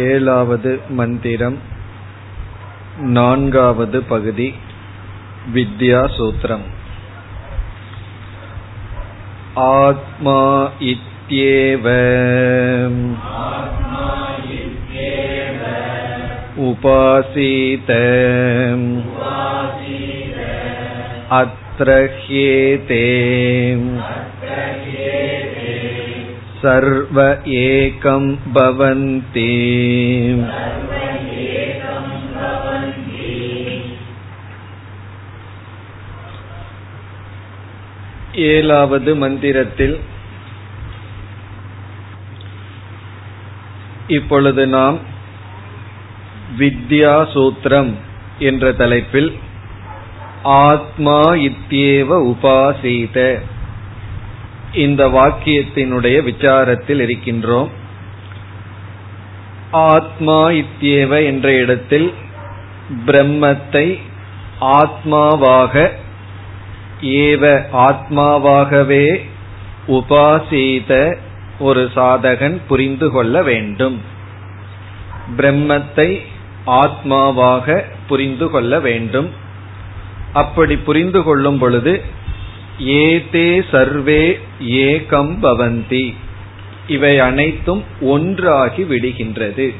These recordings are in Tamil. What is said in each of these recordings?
ஏழாவது மந்திரம் நான்காவது பகுதி வித்யா சூத்திரம் ஆத்மா இத்யேவ उपासीत अत्र ह्येते सर्व एकं भवन्ति ஏழாவது மந்திரத்தில் இப்பொழுது நாம் வித்யா சூத்திரம் என்ற தலைப்பில் ஆத்மா இத்தியேவ உபாசீத இந்த வாக்கியத்தினுடைய விசாரத்தில் இருக்கின்றோம். ஆத்மா இத்தியேவ என்ற இடத்தில் பிரம்மத்தை ஆத்மாவாக ஏவ ஆத்மாவாகவே உபாசீத ஒரு சாதகன் புரிந்து கொள்ள வேண்டும். பிரம்மத்தை ஆத்மாவாக புரிந்து கொள்ள வேண்டும். அப்படி புரிந்து கொள்ளும் பொழுது ஏதே சர்வே ஏகம் பவந்தி. இவை அனைத்தும் ஒன்றாகி விடுகின்றது.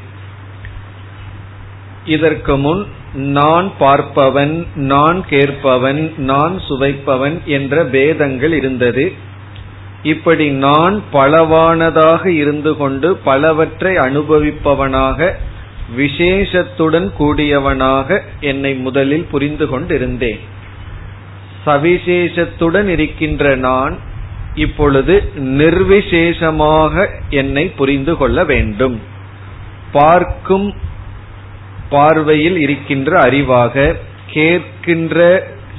இதற்கு முன் நான் பார்ப்பவன் நான் கேட்பவன் நான் சுவைப்பவன் என்ற பேதங்கள் இருந்தது. இப்படி நான் பலவானதாக இருந்து கொண்டு பலவற்றை அனுபவிப்பவனாக விசேஷத்துடன் கூடியவனாக என்னை முதலில் புரிந்து கொண்டிருந்தேன். சவிசேஷத்துடன் இருக்கின்ற நான் இப்பொழுது நிர்விசேஷமாக என்னை புரிந்து கொள்ள வேண்டும். பார்க்கும் பார்வையில் இருக்கின்ற அறிவாக கேட்கின்ற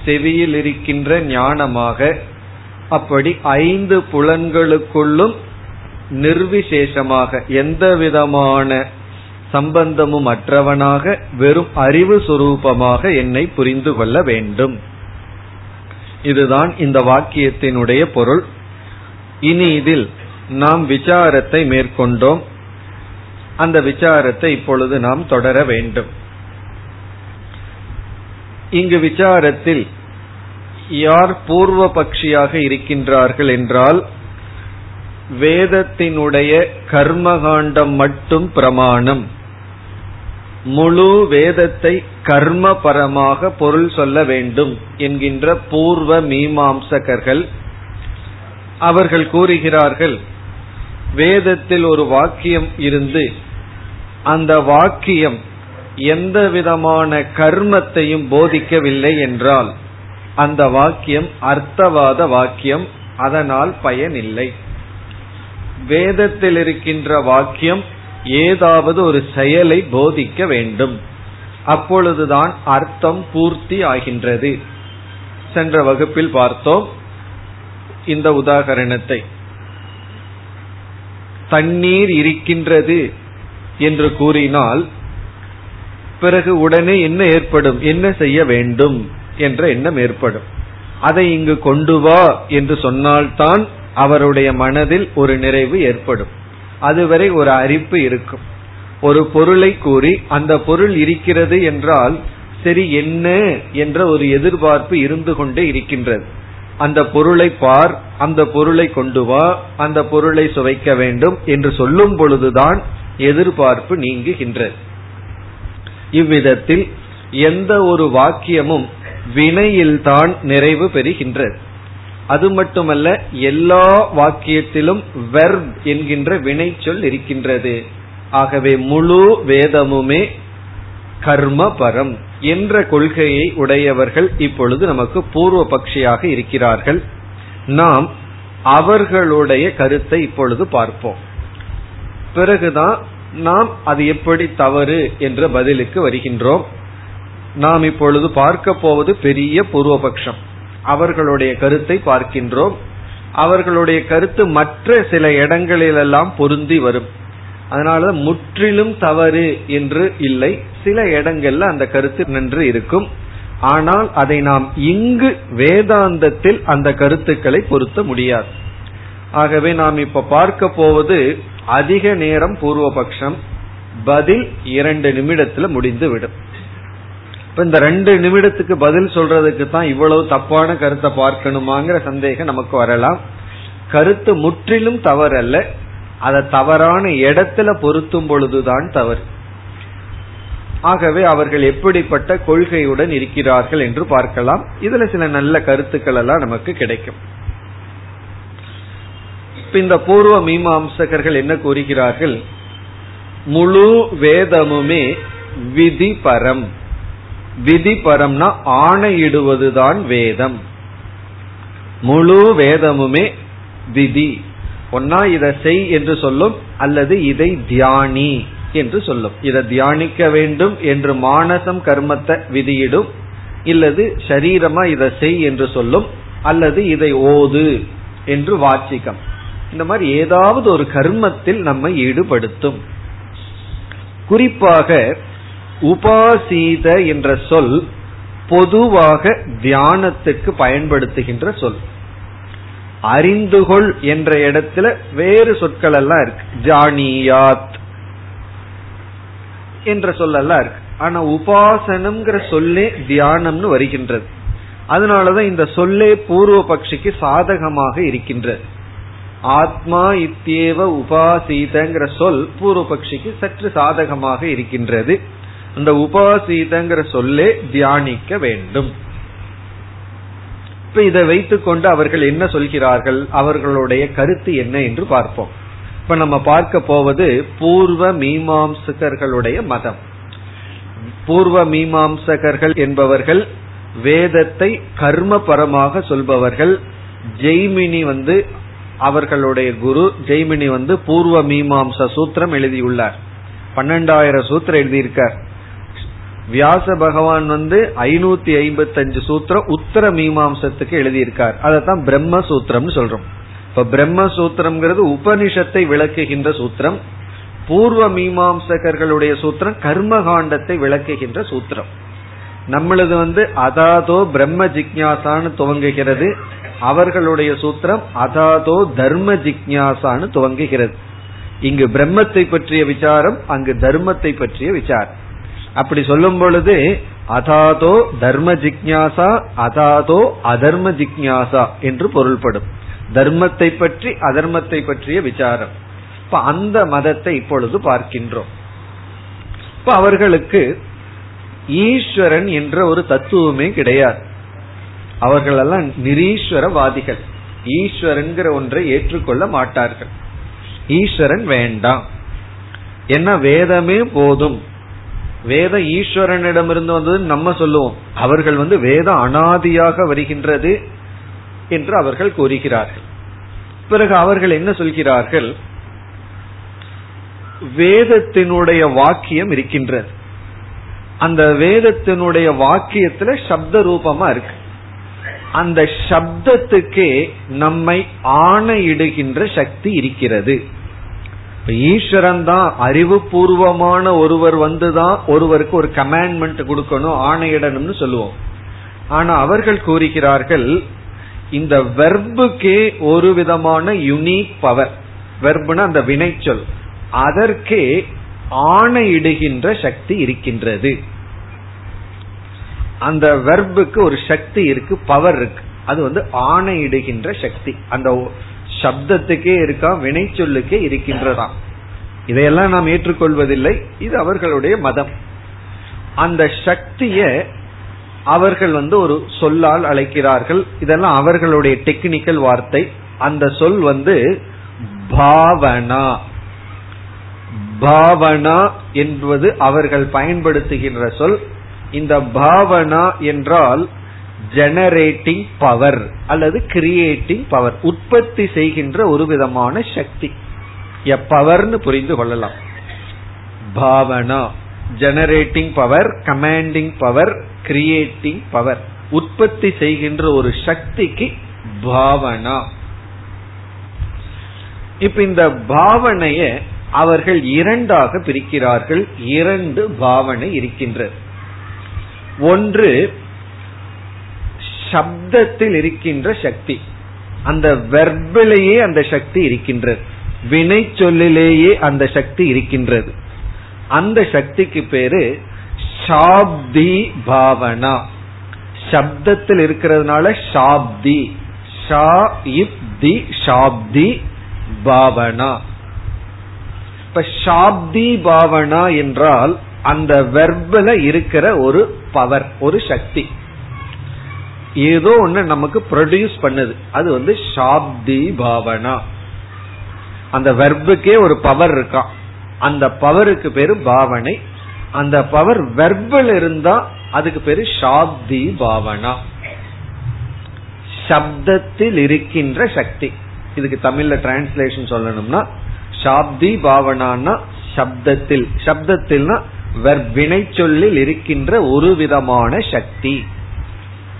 செவியில் இருக்கின்ற ஞானமாக அப்படி ஐந்து புலன்களுக்குள்ளும் நிர்விசேஷமாக எந்த விதமான சம்பந்தமும் அற்றவனாக வெறும் அறிவு சுரூபமாக என்னை புரிந்து கொள்ள வேண்டும். இதுதான் இந்த வாக்கியத்தினுடைய பொருள். இனி இதில் நாம் விசாரத்தை மேற்கொண்டோம். அந்த விசாரத்தை இப்பொழுது நாம் தொடர வேண்டும். இங்கு விசாரத்தில் யார் பூர்வ பக்ஷியாக இருக்கின்றார்கள் என்றால் வேதத்தினுடைய கர்மகாண்டம் மட்டும் பிரமாணம். முழு வேதத்தை கர்மபரமாக பொருள் சொல்ல வேண்டும் என்கின்ற பூர்வ மீமாம்சகர்கள் அவர்கள் கூறுகிறார்கள் வேதத்தில் ஒரு வாக்கியம் இருந்து அந்த வாக்கியம் எந்த விதமான கர்மத்தையும் போதிக்கவில்லை என்றால் அந்த வாக்கியம் அர்த்தவாத வாக்கியம் அதனால் பயனில்லை. வேதத்தில் இருக்கின்ற வாக்கியம் ஏதாவது ஒரு செயலை போதிக்க வேண்டும். அப்பொழுதுதான் அர்த்தம் பூர்த்தி ஆகின்றது. சென்ற வகுப்பில் பார்த்தோம் இந்த உதாகரணத்தை. தண்ணீர் இருக்கின்றது என்று கூறினால் பிறகு உடனே என்ன ஏற்படும்? என்ன செய்ய வேண்டும் என்ற எண்ணம் ஏற்படும். அதை இங்கு கொண்டு வா என்று சொன்னால்தான் அவருடைய மனதில் ஒரு நிறைவு ஏற்படும். அதுவரை ஒரு அறிப்பு இருக்கும். ஒரு பொருளை கூறி அந்த பொருள் இருக்கிறது என்றால் சரி என்ன என்ற ஒரு எதிர்பார்ப்பு இருந்து கொண்டே இருக்கின்றது. அந்த பொருளை பார் அந்த பொருளை கொண்டு வா அந்த பொருளை சுவைக்க வேண்டும் என்று சொல்லும் பொழுதுதான் எதிர்பார்ப்பு நீங்குகின்றது. இவ்விதத்தில் எந்த ஒரு வாக்கியமும் வினையில்தான் நிறைவு பெறுகின்றது. அது மட்டுமல்ல எல்லா வாக்கியத்திலும் வெர்ப் என்கின்ற வினை சொல் இருக்கின்றது. ஆகவே முழு வேதமுமே கர்ம பரம் என்ற கொள்கையை உடையவர்கள் இப்பொழுது நமக்கு பூர்வ பக்ஷியாக இருக்கிறார்கள். நாம் அவர்களுடைய கருத்தை இப்பொழுது பார்ப்போம். பிறகுதான் நாம் அது எப்படி தவறு என்ற பதிலுக்கு வருகின்றோம். நாம் இப்பொழுது பார்க்க போவது பெரிய பூர்வபக்ஷம். அவர்களுடைய கருத்தை பார்க்கின்றோம். அவர்களுடைய கருத்து மற்ற சில இடங்களிலெல்லாம் பொருந்தி வரும். அதனால முற்றிலும் தவறு என்று இல்லை. சில இடங்கள்ல அந்த கருத்து நின்று இருக்கும். ஆனால் அதை நாம் இங்கு வேதாந்தத்தில் அந்த கருத்துக்களை பொருத்த முடியாது. ஆகவே நாம் இப்ப பார்க்க போவது அதிக நேரம் பூர்வபக்ஷம். பதில் இரண்டு நிமிடத்துல முடிந்துவிடும். இப்ப இந்த ரெண்டு நிமிடத்துக்கு பதில் சொல்றதுக்கு தான் இவ்வளவு தப்பான கருத்தை பார்க்கணுமாங்கிற சந்தேகம் நமக்கு வரலாம். கருத்து முற்றிலும் தவறல்ல. அதை தவறான இடத்துல பொருத்தும் பொழுதுதான் தவறு. ஆகவே அவர்கள் எப்படிப்பட்ட கொள்கையுடன் இருக்கிறார்கள் என்று பார்க்கலாம். இதுல சில நல்ல கருத்துக்கள் எல்லாம் நமக்கு கிடைக்கும். இந்த பூர்வ மீமாம்சகர்கள் என்ன கூறுகிறார்கள்? முழு வேதமுமே விதி விதிபரம்னா விதி ஆணையிடுவதுதான் வேதம். முழு வேதமுமே விதி. ஒன்னா இதை செய் என்று சொல்லும் அல்லது இதை தியானி என்று சொல்லும். இதை தியானிக்க வேண்டும் என்று மானசம் கர்மத்தை விதியிடும் இல்லது சரீரமா இதை செய் என்று சொல்லும் அல்லது இதை ஓது என்று வாச்சிக்கம். இந்த மாதிரி ஏதாவது ஒரு கர்மத்தில் நம்மை ஈடுபடுத்தும். குறிப்பாக உபாசீத என்ற சொல் பொதுவாக தியானத்துக்கு பயன்படுத்துகின்ற சொல். அறிந்துகொள் என்ற இடத்துல வேறு சொற்கள் எல்லாம் இருக்கு. ஜானியாத் என்ற சொல்லெல்லாம் இருக்கு. ஆனா உபாசனம்ங்கிற சொல்லே தியானம்னு வருகின்றது. அதனாலதான் இந்த சொல்லே பூர்வ பட்சிக்கு சாதகமாக இருக்கின்றது. ஆத்மா இத்தியேவ உபாசீதங்கிற சொல் பூர்வ பட்சிக்கு சற்று சாதகமாக இருக்கின்றது. அந்த உபாசீதங்கிற சொல்லே தியானிக்க வேண்டும். இப்ப இதை வைத்துக்கொண்டு அவர்கள் என்ன சொல்கிறார்கள்? அவர்களுடைய கருத்து என்ன என்று பார்ப்போம். இப்ப நம்ம பார்க்க போவது பூர்வ மீமாம்சகர்களுடைய மதம். பூர்வ மீமாம்சகர்கள் என்பவர்கள் வேதத்தை கர்மபரமாக சொல்பவர்கள். ஜெய்மினி வந்து அவர்களுடைய குரு. ஜெய்மினி வந்து பூர்வ மீமாம்ச சூத்திரம் எழுதியுள்ளார். பன்னெண்டாயிரம் சூத்திரம் எழுதியிருக்கார். வியாச பகவான் வந்து ஐநூத்தி ஐம்பத்தி அஞ்சு சூத்திரம் உத்தர மீமாம்சத்துக்கு எழுதியிருக்கார். அதைத்தான் பிரம்ம சூத்திரம்னு சொல்றோம். இப்ப பிரம்ம சூத்திரம்ங்கிறது உபனிஷத்தை விளக்குகின்ற சூத்திரம் பூர்வ மீமாம்சகர்களுடைய சூத்திரம் கர்மகாண்டத்தை விளக்குகின்ற சூத்திரம். நம்மளது வந்து அதாதோ பிரம்ம ஜிக்யாசான்னு துவங்குகிறது. அவர்களுடைய சூத்திரம் அதாதோ தர்ம ஜிக்யாசான்னு துவங்குகிறது. இங்கு பிரம்மத்தை பற்றிய விசாரம் அங்கு தர்மத்தை பற்றிய விசாரம். அப்படி சொல்லும் பொழுது அதாதோ தர்ம ஜிக்யாசா அதாதோ அதர்ம ஜிக்யாசா என்று பொருள்படும். தர்மத்தை பற்றி அதர்மத்தை பற்றிய விசாரம். இப்ப அந்த மதத்தை இப்பொழுது பார்க்கின்றோம். இப்ப அவர்களுக்கு ஈஸ்வரன் என்ற ஒரு தத்துவமே கிடையாது. அவர்களெல்லாம் நிரீஸ்வரவாதிகள். ஈஸ்வரன்கிற ஒன்றை ஏற்றுக்கொள்ள மாட்டார்கள். ஈஸ்வரன் வேண்டாம். என்ன வேதமே போதும். வேதம் ஈஸ்வரனிடமிருந்து வந்தது நம்ம சொல்லுவோம். அவர்கள் வந்து வேதம் அனாதியாக வருகின்றது என்று அவர்கள் கூறுகிறார்கள். பிறகு அவர்கள் என்ன சொல்கிறார்கள்? வேதத்தினுடைய வாக்கியம் இருக்கின்றது. அந்த வேதத்தினுடைய வாக்கியத்துல சப்த ரூபமா இருக்கு. அந்த சப்தத்துக்கே நம்மை ஆணையிடுகின்ற சக்தி இருக்கிறது. ஈஸ்வரன் தான் அறிவுபூர்வமான ஒருவர் வந்துதான் ஒருவருக்கு ஒரு கமாண்ட்மெண்ட் கொடுக்கணும் ஆணையிடணும்னு சொல்லுவோம். ஆனா அவர்கள் கூறுகிறார்கள் இந்த வெர்புக்கே ஒரு விதமான யுனிக் பவர் வெர்புனா அந்த வினைச்சொல். அதற்கே ஆணையிடுகின்ற சக்தி இருக்கின்றது. அந்த வெர்புக்கு ஒரு சக்தி இருக்கு பவர் இருக்கு. அது வந்து ஆணையிடுகின்ற சக்தி. அந்த சப்தத்துக்கே இருக்கா வினை சொல்லுக்கே இருக்கின்றதாம் இதையெல்லாம் நாம் ஏற்றுக்கொள்வதில்லை. இது அவர்களுடைய மதம். அந்த சக்திய அவர்கள் வந்து ஒரு சொல்லால் அழைக்கிறார்கள். இதெல்லாம் அவர்களுடைய டெக்னிக்கல் வார்த்தை. அந்த சொல் வந்து பாவனா. பாவனா என்பது அவர்கள் பயன்படுத்துகின்ற சொல். இந்த பாவனா என்றால் ஜெனரேட்டிங் பவர் அல்லது கிரியேட்டிங் பவர் உற்பத்தி செய்கின்ற ஒரு விதமான சக்தி. பவர்னு புரிந்து கொள்ளலாம். Bhavana generating power commanding power creating power உற்பத்தி செய்கின்ற ஒரு சக்திக்கு பாவனா. இப்ப இந்த பாவனைய அவர்கள் இரண்டாக பிரிக்கிறார்கள். இரண்டு பாவனை இருக்கின்றது ஒன்று சப்தத்தில் இருக்கின்ற சக்தி. அந்த வெர்பிலேயே அந்த சக்தி இருக்கின்றது. வினை சொல்லிலேயே அந்த சக்தி இருக்கின்றது. அந்த சக்திக்கு பேரு ஷாப்தி பாவனா. சப்தத்தில் இருக்கிறதுனால ஷாப்தி. ஷா தி ஷாப்தி பாவனா. இப்ப ஷாப்தி பாவனா என்றால் அந்த வெர்பில இருக்கிற ஒரு பவர் ஒரு சக்தி. ஏதோ ஒன்று நமக்கு ப்ரொடியூஸ் பண்ணுது. அது வந்து ஷாப்தி பாவனா அந்த வெர்புக்கே ஒரு பவர் இருக்கான் அந்த பவருக்கு பேரு பாவனை அந்த பவர் வெர்பல் இருந்தா அதுக்கு பேரு ஷாப்தி பாவனா சப்தத்தில் இருக்கின்ற சக்தி. இதுக்கு தமிழ்ல டிரான்ஸ்லேஷன் சொல்லணும்னா ஷாப்தி பாவனான்னா சப்தத்தில். சப்தத்தில்னா வினை சொல்லில் இருக்கின்ற ஒரு விதமான சக்தி.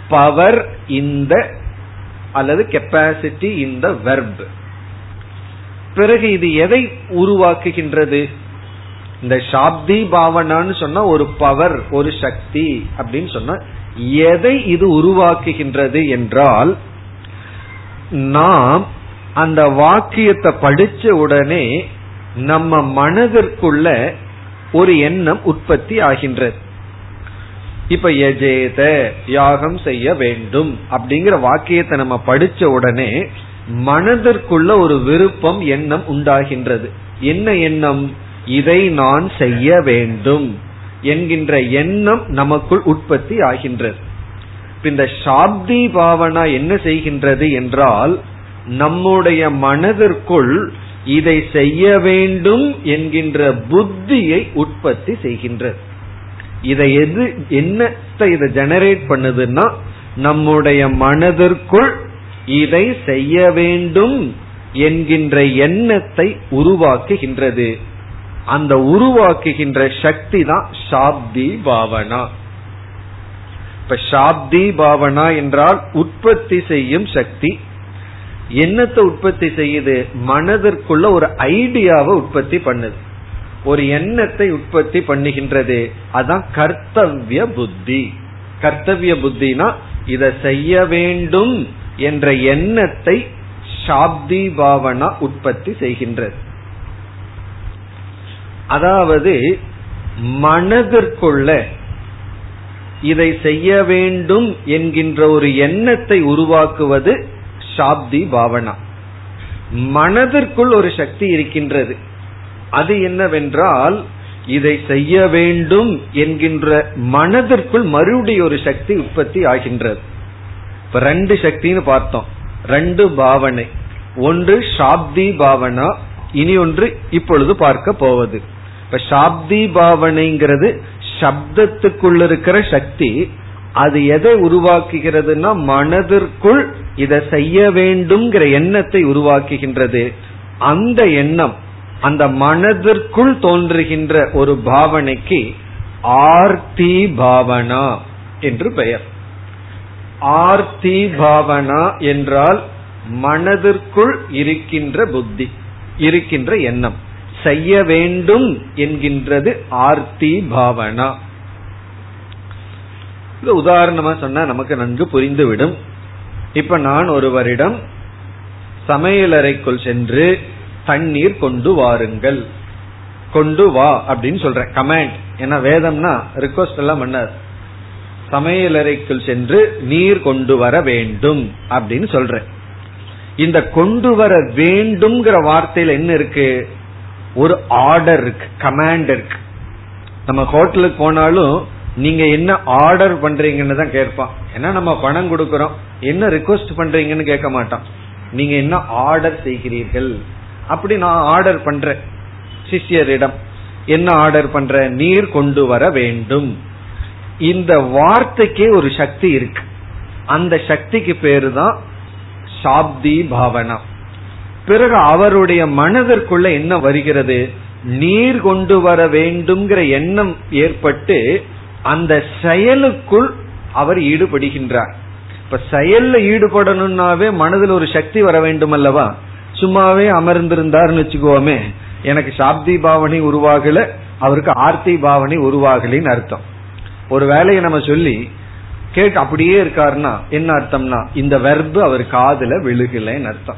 பவர் இந்த அல்லது கெப்பாசிட்டி இந்த வெர்ப் பிறகு இது எதை உருவாக்குகின்றது? இந்த சாப்தி பாவனான்னு சொன்னா ஒரு பவர் ஒரு சக்தி அப்படின்னு சொன்னா எதை இது உருவாக்குகின்றது என்றால் நாம் அந்த வாக்கியத்தை படிச்ச உடனே நம்ம மனதிற்குள்ள ஒரு எண்ணம் உற்பத்தி ஆகின்றது. இப்ப எஜேத யாகம் செய்ய வேண்டும் அப்படிங்கிற வாக்கியத்தை நம்ம படிச்ச உடனே மனதிற்குள்ள ஒரு விருப்பம் எண்ணம் உண்டாகின்றது. என்ன எண்ணம்? இதை நான் செய்ய வேண்டும் என்கின்ற எண்ணம் நமக்குள் உற்பத்தி ஆகின்றது. இந்த சாப்தி பாவனா என்ன செய்கின்றது என்றால் நம்முடைய மனதிற்குள் இதை செய்ய வேண்டும் என்கின்ற புத்தியை உற்பத்தி செய்கின்றது. இதை எது என்னத்தை இதை ஜெனரேட் பண்ணுதுன்னா நம்முடைய மனதிற்குள் இதை செய்ய வேண்டும் என்கின்ற எண்ணத்தை உருவாக்குகின்றது. அந்த உருவாக்குகின்ற சக்தி தான் சாப்தி பாவனா. இப்ப ஷாப்தி பாவனா என்றால் உற்பத்தி செய்யும் சக்தி. எண்ணத்தை உற்பத்தி செய்யுது? மனதிற்குள்ள ஒரு ஐடியாவை உற்பத்தி பண்ணுது. ஒரு எண்ணத்தை உற்பத்தி பண்ணுகின்றது. அதான் கர்த்தவிய புத்தி. கர்த்தவிய புத்தினா இதை செய்ய வேண்டும் என்ற எண்ணத்தை சாப்தி பாவனா உற்பத்தி செய்கின்றது. அதாவது மனதிற்குள்ள இதை செய்ய வேண்டும் என்கின்ற ஒரு எண்ணத்தை உருவாக்குவது சாப்தி பாவனா. மனதிற்குள் ஒரு சக்தி இருக்கின்றது. அது என்னவென்றால் இதை செய்ய வேண்டும் என்கின்ற மனதிற்குள் மறுபடியும் ஒரு சக்தி உற்பத்தி ஆகின்றது. இப்ப ரெண்டு சக்தின்னு பார்த்தோம். ரெண்டு பாவனை. ஒன்று சாப்தி பாவனா இனி ஒன்று இப்பொழுது பார்க்க போவது. இப்ப சாப்தி பாவனைங்கிறது சப்தத்துக்குள்ள இருக்கிற சக்தி அது எதை உருவாக்குகிறதுனா மனதிற்குள் இதை செய்ய வேண்டும்ங்கிற எண்ணத்தை உருவாக்குகின்றது. அந்த எண்ணம் அந்த மனதிற்குள் தோன்றுகின்ற ஒரு பாவனைக்கு ஆர்த்தி பாவனா என்று பெயர். ஆர்த்தி பாவனா என்றால் மனதிற்குள் இருக்கின்ற புத்தி இருக்கின்ற எண்ணம். செய்ய வேண்டும் என்கின்றது ஆர்த்தி பாவனா. உதாரணமா சொன்னா நமக்கு நன்கு புரிந்துவிடும். இப்ப நான் ஒருவரிடம் சமையலறைக்குள் சென்று தண்ணீர் கொண்டு வாருங்கள். கொண்டு வா அப்படின்னு சொல்ற கமாண்ட் ஏன்னா வேதம்னா ரிக்வஸ்ட் எல்லாம் பண்ணார். சமையலறைக்குள் சென்று நீர் கொண்டு வர வேண்டும் அப்படின்னு சொல்ற. இந்த கொண்டு வர வேண்டும்ங்கிற வார்த்தையில என்ன இருக்கு? ஒரு ஆர்டர் இருக்கு கமாண்ட் இருக்கு. நம்ம ஹோட்டலுக்கு போனாலும் நீங்க என்ன ஆர்டர் பண்றீங்கன்னு தான் கேட்பான். ஏன்னா நம்ம பணம் கொடுக்கறோம். என்ன ரிக்வஸ்ட் பண்றீங்கன்னு கேட்க மாட்டான். நீங்க என்ன ஆர்டர் செய்கிறீர்கள்? அப்படி நான் ஆர்டர் பண்றேன். சிஷ்யரிடம் என்ன ஆர்டர் பண்ற நீர் கொண்டு வர வேண்டும். இந்த வார்த்தைக்கே ஒரு சக்தி இருக்கு. அந்த சக்திக்கு பேரு தான் சாப்தி பாவனா. பிறகு அவருடைய மனதிற்குள்ள என்ன வருகிறது? நீர் கொண்டு வர வேண்டும்ங்கிற எண்ணம் ஏற்பட்டு அந்த செயலுக்குள் அவர் ஈடுபடுகின்றார். இப்ப செயல்ல ஈடுபடணும்னாவே மனதில் ஒரு சக்தி வர வேண்டும் அல்லவா சும்மாவே அமர்ந்திருந்தார்னு வச்சுக்கோமே எனக்கு சாப்தி பாவனை உருவாகல அவருக்கு ஆர்த்தி பாவனை உருவாகலின்னு அர்த்தம். ஒரு வேலையை நம்ம சொல்லி கேட்டு அப்படியே இருக்காருன்னா என்ன அர்த்தம்னா இந்த வெர்பு அவர் காதுல விழுகலன்னு அர்த்தம்.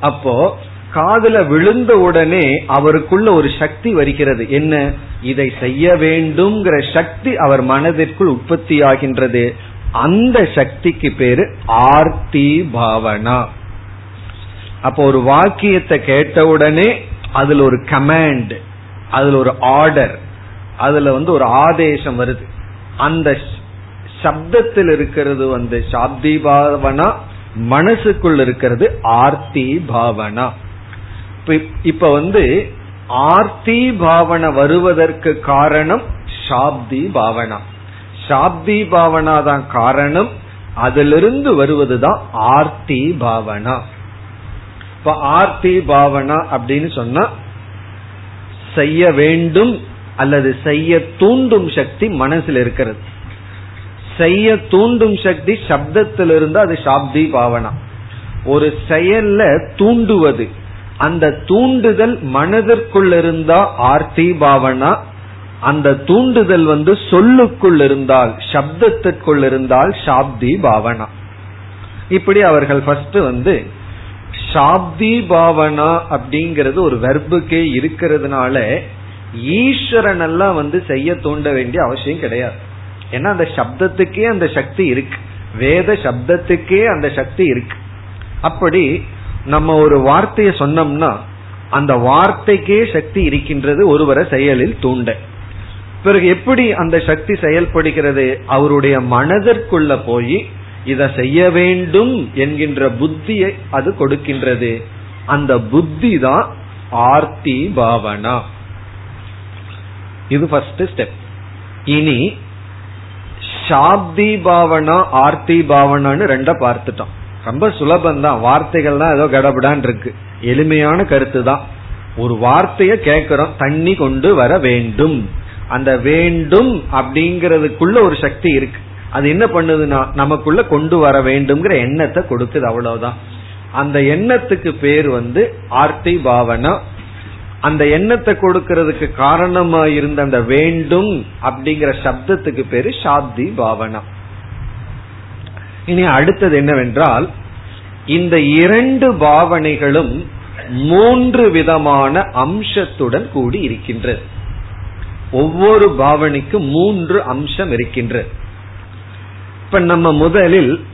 அப்போ காதுல விழுந்த உடனே அவருக்குள்ள ஒரு சக்தி வருகிறது. என்ன? இதை செய்ய வேண்டும்ங்கிற சக்தி அவர் மனதிற்குள் உற்பத்தி ஆகின்றது அந்த சக்திக்கு பேரு ஆர்த்தி பாவனா. அப்போ ஒரு வாக்கியத்தை கேட்டவுடனே அதுல ஒரு கமாண்ட் அதுல ஒரு ஆர்டர் அதுல வந்து ஒரு ஆதேசம் வருது. அந்த சப்தத்தில் இருக்கிறது வந்து சாப்தி பாவனா மனசுக்குள் இருக்கிறது ஆர்த்தி பாவனா இப்ப வந்து ஆர்த்தி பாவனை வருவதற்கு காரணம் சாப்தி பாவனா சாப்தி பாவனா தான் காரணம் அதிலிருந்து வருவதுதான் ஆர்த்தி பாவனா இப்ப ஆர்த்தி பாவனா அப்படின்னு சொன்னா செய்ய வேண்டும் அல்லது செய்ய தூண்டும் சக்தி மனசில் இருக்கிறது. செய்ய தூண்டும் சக்தி சப்தத்திலிருந்து அது சாப்தி பாவனா. ஒரு செயல்ல தூண்டுவது அந்த தூண்டுதல் மனதிற்குள் இருந்தா ஆர்த்தி பாவனா அந்த தூண்டுதல் வந்து சொல்லுக்குள் இருந்தால் சப்தத்திற்குள் இருந்தால் சாப்தி பாவனா. இப்படி அவர்கள் ஃபர்ஸ்ட் வந்து சாப்தி பாவனா அப்படிங்கிறது ஒரு வெர்புக்கே இருக்கிறதுனால ஈஸ்வரன் எல்லாம் வந்து செய்ய தூண்ட வேண்டிய அவசியம் கிடையாது. ஏன்னா அந்த சப்தத்துக்கே அந்த சக்தி இருக்கு. வேத சப்தத்துக்கே அந்த சக்தி இருக்கு. அப்படி நம்ம ஒரு வார்த்தையை சொன்னோம்னா அந்த வார்த்தைக்கே சக்தி இருக்கின்றது ஒருவரை செயலில் தூண்ட. பிறகு எப்படி அந்த சக்தி செயல்படுகிறது? அவருடைய மனதிற்குள்ள போய் இதை செய்ய வேண்டும் என்கின்ற புத்தியை அது கொடுக்கின்றது. அந்த புத்தி தான் ஆர்த்தி பாவனா. இது ஃபர்ஸ்ட் ஸ்டெப் இனி சாப்தி பாவனா ஆர்த்தி பாவனான்னு ரெண்ட பார்த்துட்டோம். ரொம்ப சுலபம் தான் வார்த்தைகள் தான் ஏதோ கடபடான் இருக்கு. எளிமையான கருத்து தான். ஒரு வார்த்தைய கேட்கிறோம் தண்ணி கொண்டு வர வேண்டும். அந்த வேண்டும் அப்படிங்கறதுக்குள்ள ஒரு சக்தி இருக்கு. அது என்ன பண்ணுதுன்னா நமக்குள்ள கொண்டு வர வேண்டும்ங்கிற எண்ணத்தை கொடுக்குது அவ்வளவுதான். அந்த எண்ணத்துக்கு பேர் வந்து ஆர்த்தி பாவனா. அந்த எண்ணத்தை கொடுக்கறதுக்கு காரணமா இருந்த அந்த வேண்டும் அப்படிங்கிற சப்தத்துக்கு பேரு சாப்தி பாவனா. இனி அடுத்தது என்னவென்றால் இந்த இரண்டு பாவனைகளும் மூன்று விதமான அம்சத்துடன் கூடி இருக்கின்றது ஒவ்வொரு பாவனைக்கும் மூன்று அம்சம் இருக்கின்றது. இப்ப நம்ம முதலில்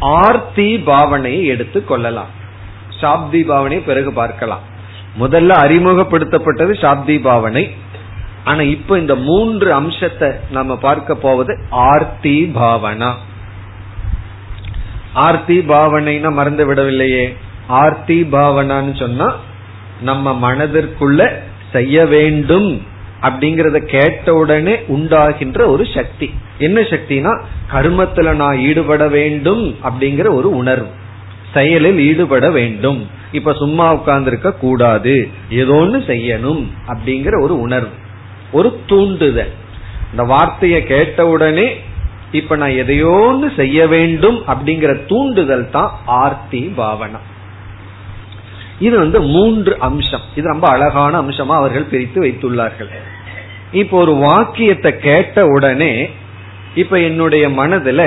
ஆர்த்தி பாவனையை எடுத்து கொள்ளலாம். சாப்தி பாவனை பிறகு பார்க்கலாம். முதல்ல அறிமுகப்படுத்தப்பட்டது சாப்தி பாவனை. ஆனா இப்ப இந்த மூன்று அம்சத்தை நம்ம பார்க்க போவது ஆர்த்தி பாவனா. ஆர்த்தி பாவனைனா மறந்து விடவில்லையே. ஆர்த்தி பாவனான்னு சொன்னா நம்ம மனதிற்குள்ள செய்ய வேண்டும். அப்படிங்கறத கேட்ட உடனே உண்டாகின்ற ஒரு சக்தி. என்ன சக்தினா கர்மத்துல நான் ஈடுபட வேண்டும் அப்படிங்கிற ஒரு உணர்வு. செயலில் ஈடுபட வேண்டும். இப்ப சும்மா உட்கார்ந்து இருக்க கூடாது. ஏதோ ஒன்று செய்யணும் அப்படிங்கிற ஒரு உணர்வு. ஒரு தூண்டுதல். இந்த வார்த்தையை கேட்டவுடனே இப்ப நான் எதையோன்னு செய்ய வேண்டும் அப்படிங்கிற தூண்டுதல் தான் ஆர்த்தி பாவனா. இது வந்து மூன்று அம்சம். இது ரொம்ப அழகான அம்சமா அவர்கள் பிரித்து வைத்துள்ளார்கள். இப்போ ஒரு வாக்கியத்தை கேட்ட உடனே இப்ப என்னுடைய மனதுல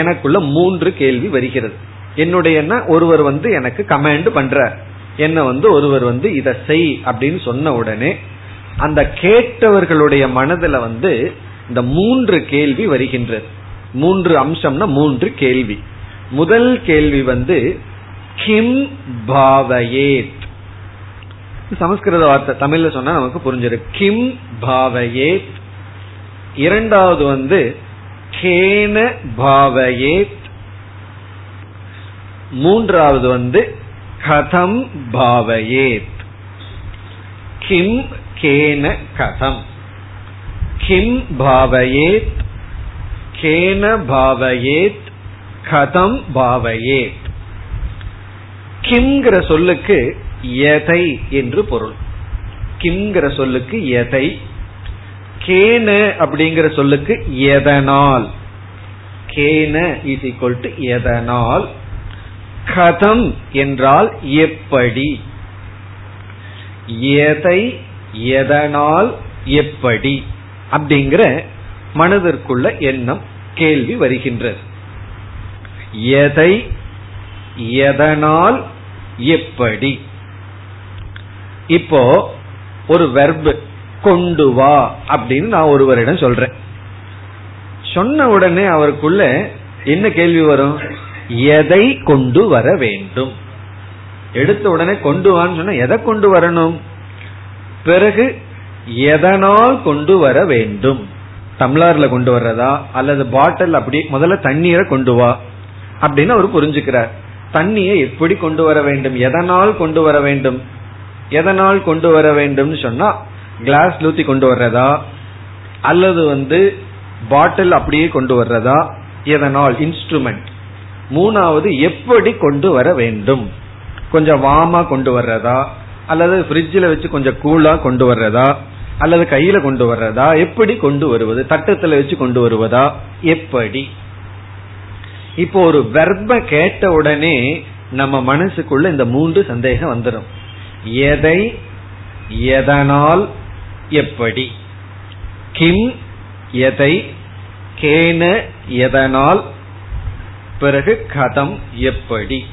எனக்குள்ள மூன்று கேள்வி வருகிறது. என்னுடைய ஒருவர் வந்து எனக்கு கமாண்ட் பண்ற என்ன வந்து ஒருவர் வந்து இதை செய் அப்படின்னு சொன்ன உடனே அந்த கேட்டவர்களுடைய மனதுல வந்து இந்த மூன்று கேள்வி வருகின்றது. மூன்று அம்சம்னா மூன்று கேள்வி. முதல் கேள்வி வந்து கிம் பாவயேத். சமஸ்கிருத வார்த்தை. தமிழ்ல சொன்னா நமக்கு புரிஞ்சிடும் கிம் பாவயேத். இரண்டாவது வந்து கேன பாவயேத். மூன்றாவது வந்து கதம் பாவயேத். கிம் கேன கதம். கிம் பாவயேத். கேன பாவயேத். கதம் பாவயேத். கிம்ங்கிற சொல்லுக்கு எதை என்று பொருள். கிம்ங்கிற சொல்லுக்கு எதை கேன அப்படிங்கிற சொல்லுக்கு எதனால். கேன இஸ் ஈக்வல் டு எதனால். கதம் என்றால் எப்படி. எதை எதனால் எப்படி அப்படிங்கிற மனதிற்குள்ள எண்ணம் கேள்வி வருகின்றது. எதை எதனால் எப்படி? இப்போ ஒரு வெர்பு கொண்டு வா அப்படின்னு நான் ஒருவரிடம் சொல்றேன். சொன்ன உடனே அவருக்குள்ள என்ன கேள்வி வரும்? எதை கொண்டு வர வேண்டும்? எடுத்த உடனே கொண்டு வான்னு சொன்னா எதை கொண்டு வரணும்? பிறகு எதனால் கொண்டு வர வேண்டும்? டம்ளர்ல கொண்டு வர்றதா? அல்லது பாட்டில் அப்படி முதல்ல தண்ணீரை கொண்டு வா அப்படின்னு அவர் புரிஞ்சுக்கிறார். தண்ணியை எப்படி கொண்டு வர வேண்டும்? எதனால் கொண்டு வர வேண்டும்? எதனால் கொண்டு வர வேண்டும் சொன்னா கிளாஸ் ஊத்தி கொண்டு வர்றதா? அல்லது வந்து பாட்டில் அப்படியே கொண்டு வர்றதா? எதனால்? இன்ஸ்ட்ருமெண்ட் மூணாவது எப்படி கொண்டு வர வேண்டும்? கொஞ்சம் வாமா கொண்டு வர்றதா? அல்லது ஃப்ரிட்ஜில் வச்சு கொஞ்சம் கூலா கொண்டு வர்றதா? அல்லது கையில கொண்டு வர்றதா? எப்படி கொண்டு வருவது? தட்டத்துல வச்சு கொண்டு வருவதா? எப்படி? இப்போ ஒரு வெர்ப கேட்ட உடனே நம்ம மனசுக்குள்ள இந்த மூன்று சந்தேகம் வந்துடும் எதை எதனால் எப்படி? கிம் எதை கேன எதனால் பிறகு கதம் எப்படி?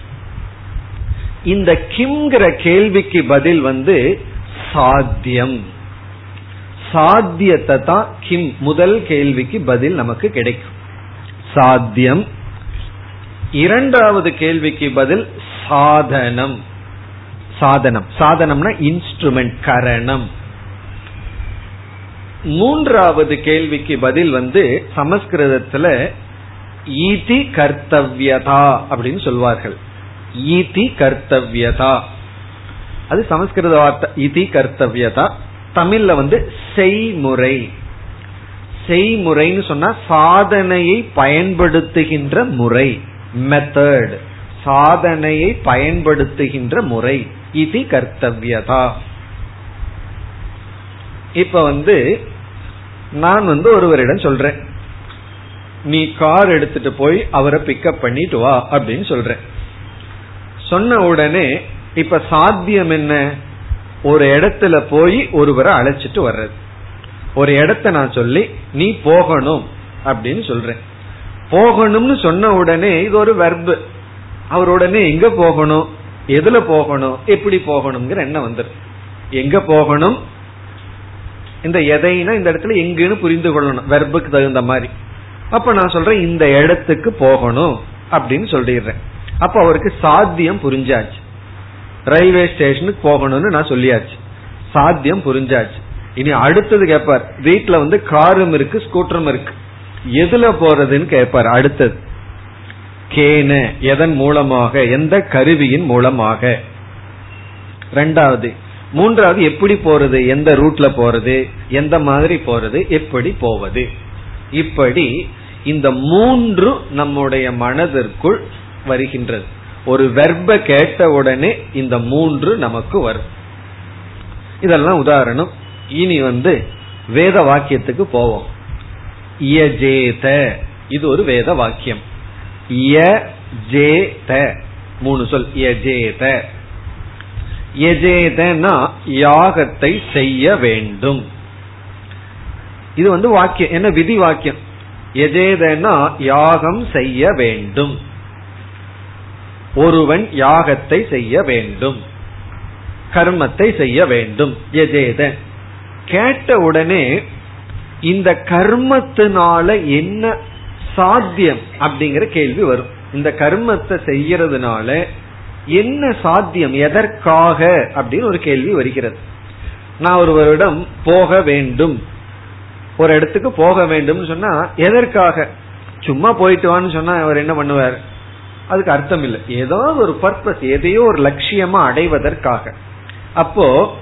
இந்த கிம்ங்கிற கேள்விக்கு பதில் வந்து சாத்தியம். சாத்தியத்தை தான் கிம் முதல் கேள்விக்கு பதில் நமக்கு கிடைக்கும். சாத்தியம் இரண்டாவது கேள்விக்கு பதில் சாதனம். சாதனம். சாதனம்னா இன்ஸ்ட்ருமெண்ட் கரணம். மூன்றாவது கேள்விக்கு பதில் வந்து சமஸ்கிருதத்துல ஈதி கர்த்தவியதா அப்படின்னு சொல்வார்கள். ஈதி கர்த்தவியதா. அது சமஸ்கிருத வார்த்தை இதி கர்த்தவியதா. தமிழ்ல வந்து செய்முறை. செய்முறைன்னு சொன்னா சாதனையை பயன்படுத்துகின்ற முறை. மெத்தட் சாதனையை பயன்படுத்துகின்ற முறை. இது கர்த்தவியதா. இப்ப வந்து நான் வந்து ஒருவரிடம் சொல்றேன். நீ கார் எடுத்துட்டு போய் அவரை பிக்கப் பண்ணிட்டு வா அப்படின்னு சொல்றேன். சொன்ன உடனே இப்ப சாத்தியம் என்ன? ஒரு இடத்துல போய் ஒருவரை அழைச்சிட்டு வர்றது. ஒரு இடத்த நான் சொல்லி நீ போகணும் அப்படின்னு சொல்றேன். போகணும்னு சொன்ன உடனே இது ஒரு வெர்பு அவர் உடனே எங்க போகணும்? எதுல போகணும்? எப்படி போகணுங்கிற எண்ணம் வந்துடும் எங்க போகணும்? இந்த எதைனா இந்த இடத்துல எங்குன்னு புரிந்து கொள்ளணும். வெர்புக்கு தகுந்த மாதிரி. அப்ப நான் சொல்றேன் இந்த இடத்துக்கு போகணும் அப்படின்னு சொல்லிடுறேன். அப்ப அவருக்கு சாத்தியம் புரிஞ்சாச்சு. ரயில்வே ஸ்டேஷனுக்கு போகணும்னு நான் சொல்லியாச்சு. சாத்தியம் புரிஞ்சாச்சு. இனி அடுத்தது கேட்பார் வீட்டுல வந்து காரும் இருக்கு ஸ்கூட்டரும் இருக்கு. எதுல போறதுன்னு கேட்பார் அடுத்தது கேன எதன் மூலமாக எந்த கருவியின் மூலமாக? ரெண்டாவது மூன்றாவது எப்படி போறது? எந்த ரூட்ல போறது? எந்த மாதிரி போறது? எப்படி போவது? இப்படி இந்த மூன்று நம்முடைய மனதிற்குள் வருகின்றது. ஒரு வெர்ப கேட்ட உடனே இந்த மூன்று நமக்கு வரும். இதெல்லாம் உதாரணம். இனி வந்து வேத வாக்கியத்துக்கு போவோம். யஜேத. இது ஒரு வேத வாக்கியம் யஜேத. மூணு சொல். யஜேத. யஜேதனா யாகத்தை செய்ய வேண்டும். இது வந்து வாக்கியம். என்ன விதி வாக்கியம்? எஜேதனா யாகம் செய்ய வேண்டும். ஒருவன் யாகத்தை செய்ய வேண்டும். கர்மத்தை செய்ய வேண்டும். எஜேத கேட்ட உடனே இந்த கர்மத்தினால என்ன சாத்தியம் அப்படிங்கிற கேள்வி வரும். இந்த கர்மத்தை செய்யறதுனால என்ன சாத்தியம் எதற்காக அப்படின்னு ஒரு கேள்வி வருகிறது. நான் ஒருவரிடம் போக வேண்டும். ஒரு இடத்துக்கு போக வேண்டும் சொன்னா எதற்காக? சும்மா போயிட்டு வான்னு சொன்னா அவர் என்ன பண்ணுவார்? அதுக்கு அர்த்தம் இல்லை. ஏதோ ஒரு பர்பஸ் எதையோ ஒரு லட்சியமா அடைவதற்காக. அப்போ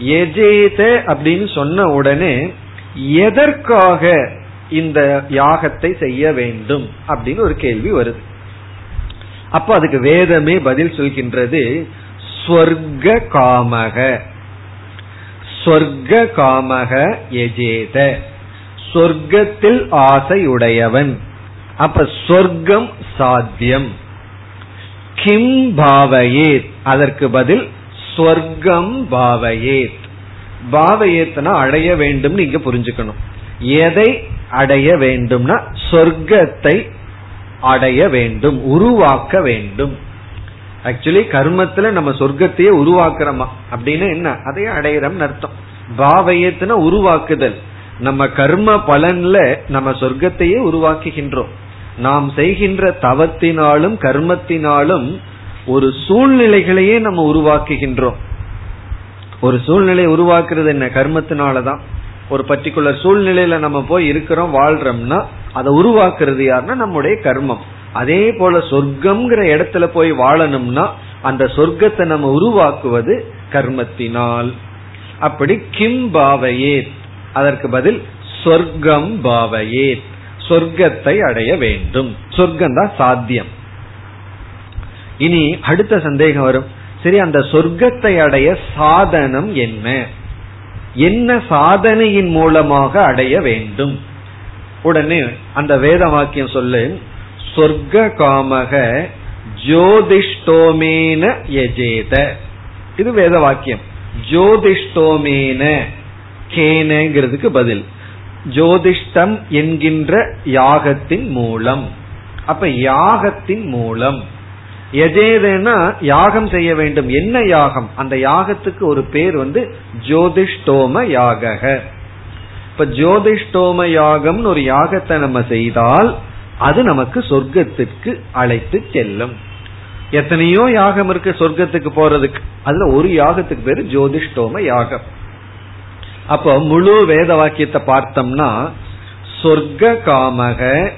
எஜேத அப்படின்னு சொன்ன உடனே எதற்காக இந்த யாகத்தை செய்ய வேண்டும் அப்படின்னு ஒரு கேள்வி வருது. அப்ப அதுக்கு வேதமே பதில் சொல்கின்றது ஸ்வர்க காமக ஸ்வர்க காமக எஜேத சொர்க்கத்தில் ஆசையுடையவன். அப்ப சொர்க்கம் சாத்தியம். கிம் பாவையே அதற்கு பதில் ஸ்வர்க்கம் பாவையேத். பாவையேத்னா அடைய வேண்டும் நீங்க புரிஞ்சுக்கணும். எதை அடைய வேண்டும்னா சொர்க்கத்தை அடைய வேண்டும் உருவாக்க வேண்டும். ஆக்சுவலி கர்மத்துல நம்ம சொர்க்கத்தையே உருவாக்குறோமா? அப்படின்னு என்ன? அதையே அடையிறோம்னு அர்த்தம். பாவயத்துனா உருவாக்குதல். நம்ம கர்ம பலன்ல நம்ம சொர்க்கத்தையே உருவாக்குகின்றோம். நாம் செய்கின்ற தவத்தினாலும் கர்மத்தினாலும் ஒரு சூழ்நிலைகளையே நம்ம உருவாக்குகின்றோம். ஒரு சூழ்நிலை உருவாக்குறது என்ன? கர்மத்தினாலதான். ஒரு பர்டிகுலர் சூழ்நிலையில நம்ம போய் இருக்கிறோம் வாழ்றோம்னா அதை உருவாக்குறது யாருன்னா நம்முடைய கர்மம். அதே போல சொர்க்கம்ங்கிற இடத்துல போய் வாழணும்னா அந்த சொர்க்கத்தை நம்ம உருவாக்குவது கர்மத்தினால். அப்படி கிம் பாவையே அதற்கு பதில் சொர்க்கம் பாவையே சொர்க்கத்தை அடைய வேண்டும். சொர்க்கம் தான் சாத்தியம். இனி அடுத்த சந்தேகம் வரும். சரி அந்த சொர்க்கத்தை அடைய சாதனம் என்ன? என்ன சாதனையின் மூலமாக அடைய வேண்டும்? உடனே அந்த வேத வாக்கியம் சொல்லு. சொர்க்க காமக ஜோதிஷ்டோமேன எஜேத இது வேத வாக்கியம் ஜோதிஷ்டோமேன கேனங்கிறதுக்கு பதில். ஜோதிஷ்டம் என்கின்ற யாகத்தின் மூலம். அப்ப யாகத்தின் மூலம் எஜேதனா யாகம் செய்ய வேண்டும். என்ன யாகம்? அந்த யாகத்துக்கு ஒரு பேர் வந்து ஜோதிஷ்டோம யாக இப்ப ஜோதிஷ்டோம யாகம்னு ஒரு யாகத்தை நம்ம செய்தால் அது நமக்கு சொர்க்கத்திற்கு அழைத்து செல்லும். எத்தனையோ யாகம் இருக்கு சொர்க்கத்துக்கு போறதுக்கு. அதுல ஒரு யாகத்துக்கு பேரு ஜோதிஷ்டோம யாகம். அப்போ முழு வேத வாக்கியத்தை பார்த்தோம்னா சொர்க்க காமக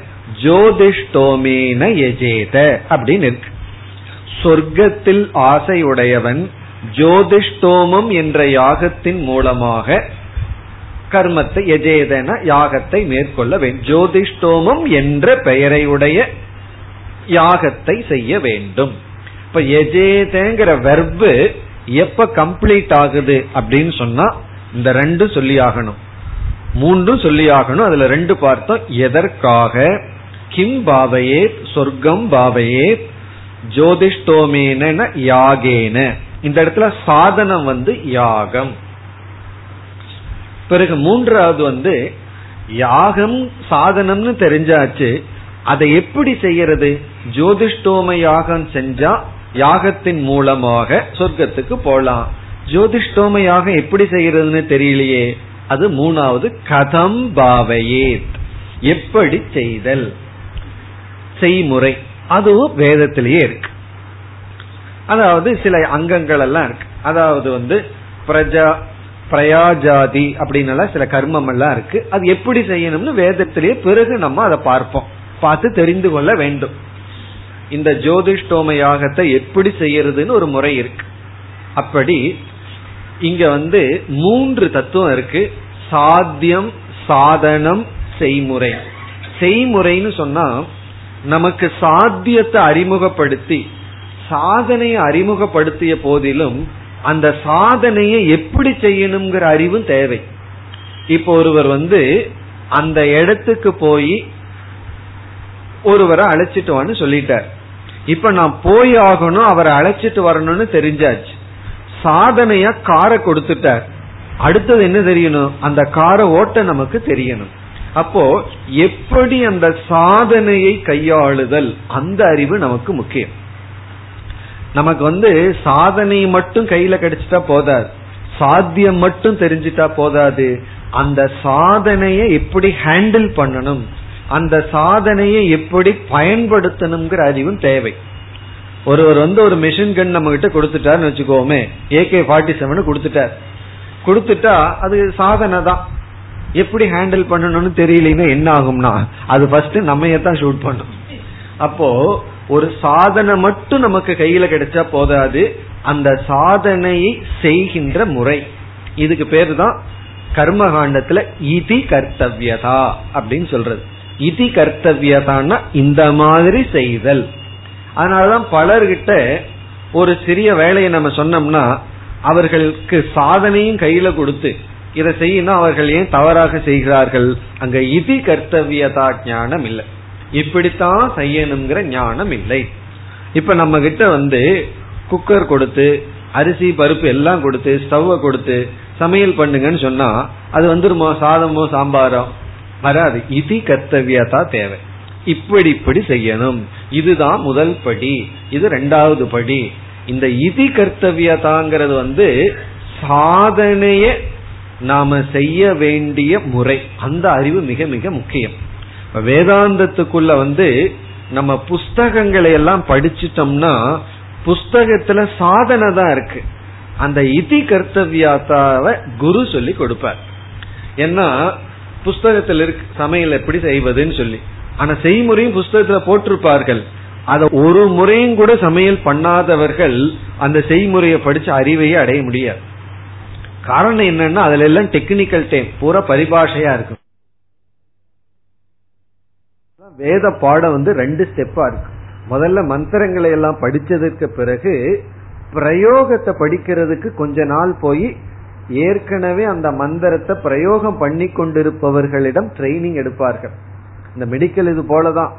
ஜோதிஷ்டோமேன எஜேத அப்படின்னு இருக்கு. சொர்க்கத்தில் ஆசையுடையவன் ஜோதிஷ்டோமம் என்ற யாகத்தின் மூலமாக கர்மத்தை எஜேதன யாகத்தை மேற்கொள்ள வேண்டும். ஜோதிஷ்டோமம் என்ற பெயரையுடைய யாகத்தை செய்ய வேண்டும். இப்ப எஜேதங்கிற வெர்பு எப்ப கம்ப்ளீட் ஆகுது அப்படின்னு சொன்னா இந்த ரெண்டு சொல்லி ஆகணும். மூன்றும் சொல்லி ஆகணும். அதுல ரெண்டு பார்த்தோம். எதற்காக? கிம் பாவையே சொர்க்கம் பாவையே ஜோதிஷ்டோமேன யாகேன. இந்த இடத்துல சாதனம் வந்து யாகம். பிறகு மூன்றாவது வந்து யாகம் சாதனம்னு தெரிஞ்சாச்சு அதை எப்படி செய்யறது? ஜோதிஷ்டோம யாகம் செஞ்சா யாகத்தின் மூலமாக சொர்க்கத்துக்கு போலாம். ஜோதிஷ்டோம யாகம் எப்படி செய்யறதுன்னு தெரியலையே. அது மூணாவது கதம் பாவையே எப்படி செய்தல்? செய்முறை. அதுவும் வேதத்திலேயே இருக்கு. அதாவது சில அங்கங்கள் எல்லாம் இருக்கு. அதாவது வந்து பிரஜா பிரயாஜாதி அப்படின்னு சில கர்மம் எல்லாம் இருக்கு. அது எப்படி செய்யணும்னு வேதத்திலேயே பிறகு நம்ம அதை பார்ப்போம். பார்த்து தெரிந்து கொள்ள வேண்டும். இந்த ஜோதிஷ்டோம யாகத்தை எப்படி செய்யறதுன்னு ஒரு முறை இருக்கு. அப்படி இங்க வந்து மூன்று தத்துவம் இருக்கு. சாத்தியம் சாதனம் செய்முறை. செய்முறைன்னு சொன்னா நமக்கு சாத்தியத்தை அறிமுகப்படுத்தி சாதனையை அறிமுகப்படுத்திய போதிலும் அந்த சாதனையை எப்படி செய்யணுங்கிற அறிவும் தேவை. இப்போ ஒருவர் வந்து அந்த இடத்துக்கு போய் ஒருவரை அழைச்சிட்டு வான்னு சொல்லிட்டார். இப்ப நான் போய் ஆகணும் அவரை அழைச்சிட்டு வரணும்னு தெரிஞ்சாச்சு. சாதனையா காரை கொடுத்துட்டார். அடுத்தது என்ன தெரியணும்? அந்த காரை ஓட்ட நமக்கு தெரியணும். அப்போ எப்படி அந்த சாதனையை கையாளுதல்? அந்த அறிவு நமக்கு முக்கியம். நமக்கு வந்து சாதனை மட்டும் கையில கிடைச்சிட்டா போதாது. சாத்தியம் மட்டும் தெரிஞ்சிட்டா போதாது. அந்த சாதனையை எப்படி ஹேண்டில் பண்ணணும்? அந்த சாதனையை எப்படி பயன்படுத்தணுங்கிற அறிவும் தேவை. ஒருவர் வந்து ஒரு மிஷின் கன் நம்ம கிட்ட கொடுத்துட்டாருன்னு வச்சுக்கோமே. ஏகே ஃபார்ட்டி செவன் கொடுத்துட்டார். கொடுத்துட்டா அது சாதனை தான். எப்படி ஹேண்டில் பண்ணணும்னு தெரியலன்னா என்ன ஆகும்னா அது ஃபர்ஸ்ட் நம்ம தான் ஷூட் பண்ணும். அப்போ ஒரு சாதனை மட்டும் நமக்கு கையில கிடைச்சா போதாது அந்த சாதனையை செய்கின்ற முறை. இதுக்கு பேர் தான் கர்மகாண்டத்துல இதி கர்த்தவியதா அப்படின்னு சொல்றது. இதி கர்த்தவியதான்னா இந்த மாதிரி செய்தல். அதனாலதான் பலர்கிட்ட ஒரு சிறிய வேலையை நம்ம சொன்னோம்னா அவர்களுக்கு சாதனையும் கையில கொடுத்து இதை செய்யணும் அவர்கள் ஏன் தவறாக செய்கிறார்கள்? அங்க இதி கர்த்தவியதா ஞானம் இல்லை இப்படித்தான் செய்யணுங்கிற ஞானம் இல்லை இப்ப நம்ம கிட்ட வந்து குக்கர் கொடுத்து அரிசி பருப்பு எல்லாம் கொடுத்து ஸ்டவ்வை கொடுத்து சமையல் பண்ணுங்கன்னு சொன்னா அது வந்துருமோ? சாதமோ சாம்பாரோ? வராது. இதி கர்த்தவியதா தேவை. இப்படி இப்படி செய்யணும். இதுதான் முதல் படி. இது ரெண்டாவது படி. இந்த இதி கர்த்தவியதாங்கிறது வந்து சாதனைய நாம செய்ய வேண்டிய முறை. அந்த அறிவு மிக மிக முக்கியம். வேதாந்தத்துக்குள்ள வந்து நம்ம புஸ்தகங்களை எல்லாம் படிச்சிட்டோம்னா புஸ்தகத்துல சாதனை தான் இருக்கு. அந்த இதி கர்த்தவியாத்தாவ குரு சொல்லி கொடுப்பார். ஏன்னா புஸ்தகத்தில் இருக்கு சமையல் எப்படி செய்வதுன்னு சொல்லி. ஆனா செய்முறையும் புஸ்தகத்துல போட்டிருப்பார்கள். அத ஒரு முறையும் கூட சமையல் பண்ணாதவர்கள் அந்த செய்முறையை படிச்சு அறிவையே அடைய முடியாது. காரணம் என்னன்னா அதுல எல்லாம் டெக்னிக்கல் டைம் பூரா பரிபாஷையா இருக்கும். வேத பாடம் வந்து ரெண்டு ஸ்டெப்பா இருக்கு. முதல்ல மந்திரங்களை எல்லாம் படிச்சதுக்கு பிறகு பிரயோகத்தை படிக்கிறதுக்கு கொஞ்ச நாள் போய் ஏற்கனவே அந்த மந்திரத்தை பிரயோகம் பண்ணி கொண்டிருப்பவர்களிடம் ட்ரைனிங் எடுப்பார்கள். இந்த மெடிக்கல் இது போலதான்.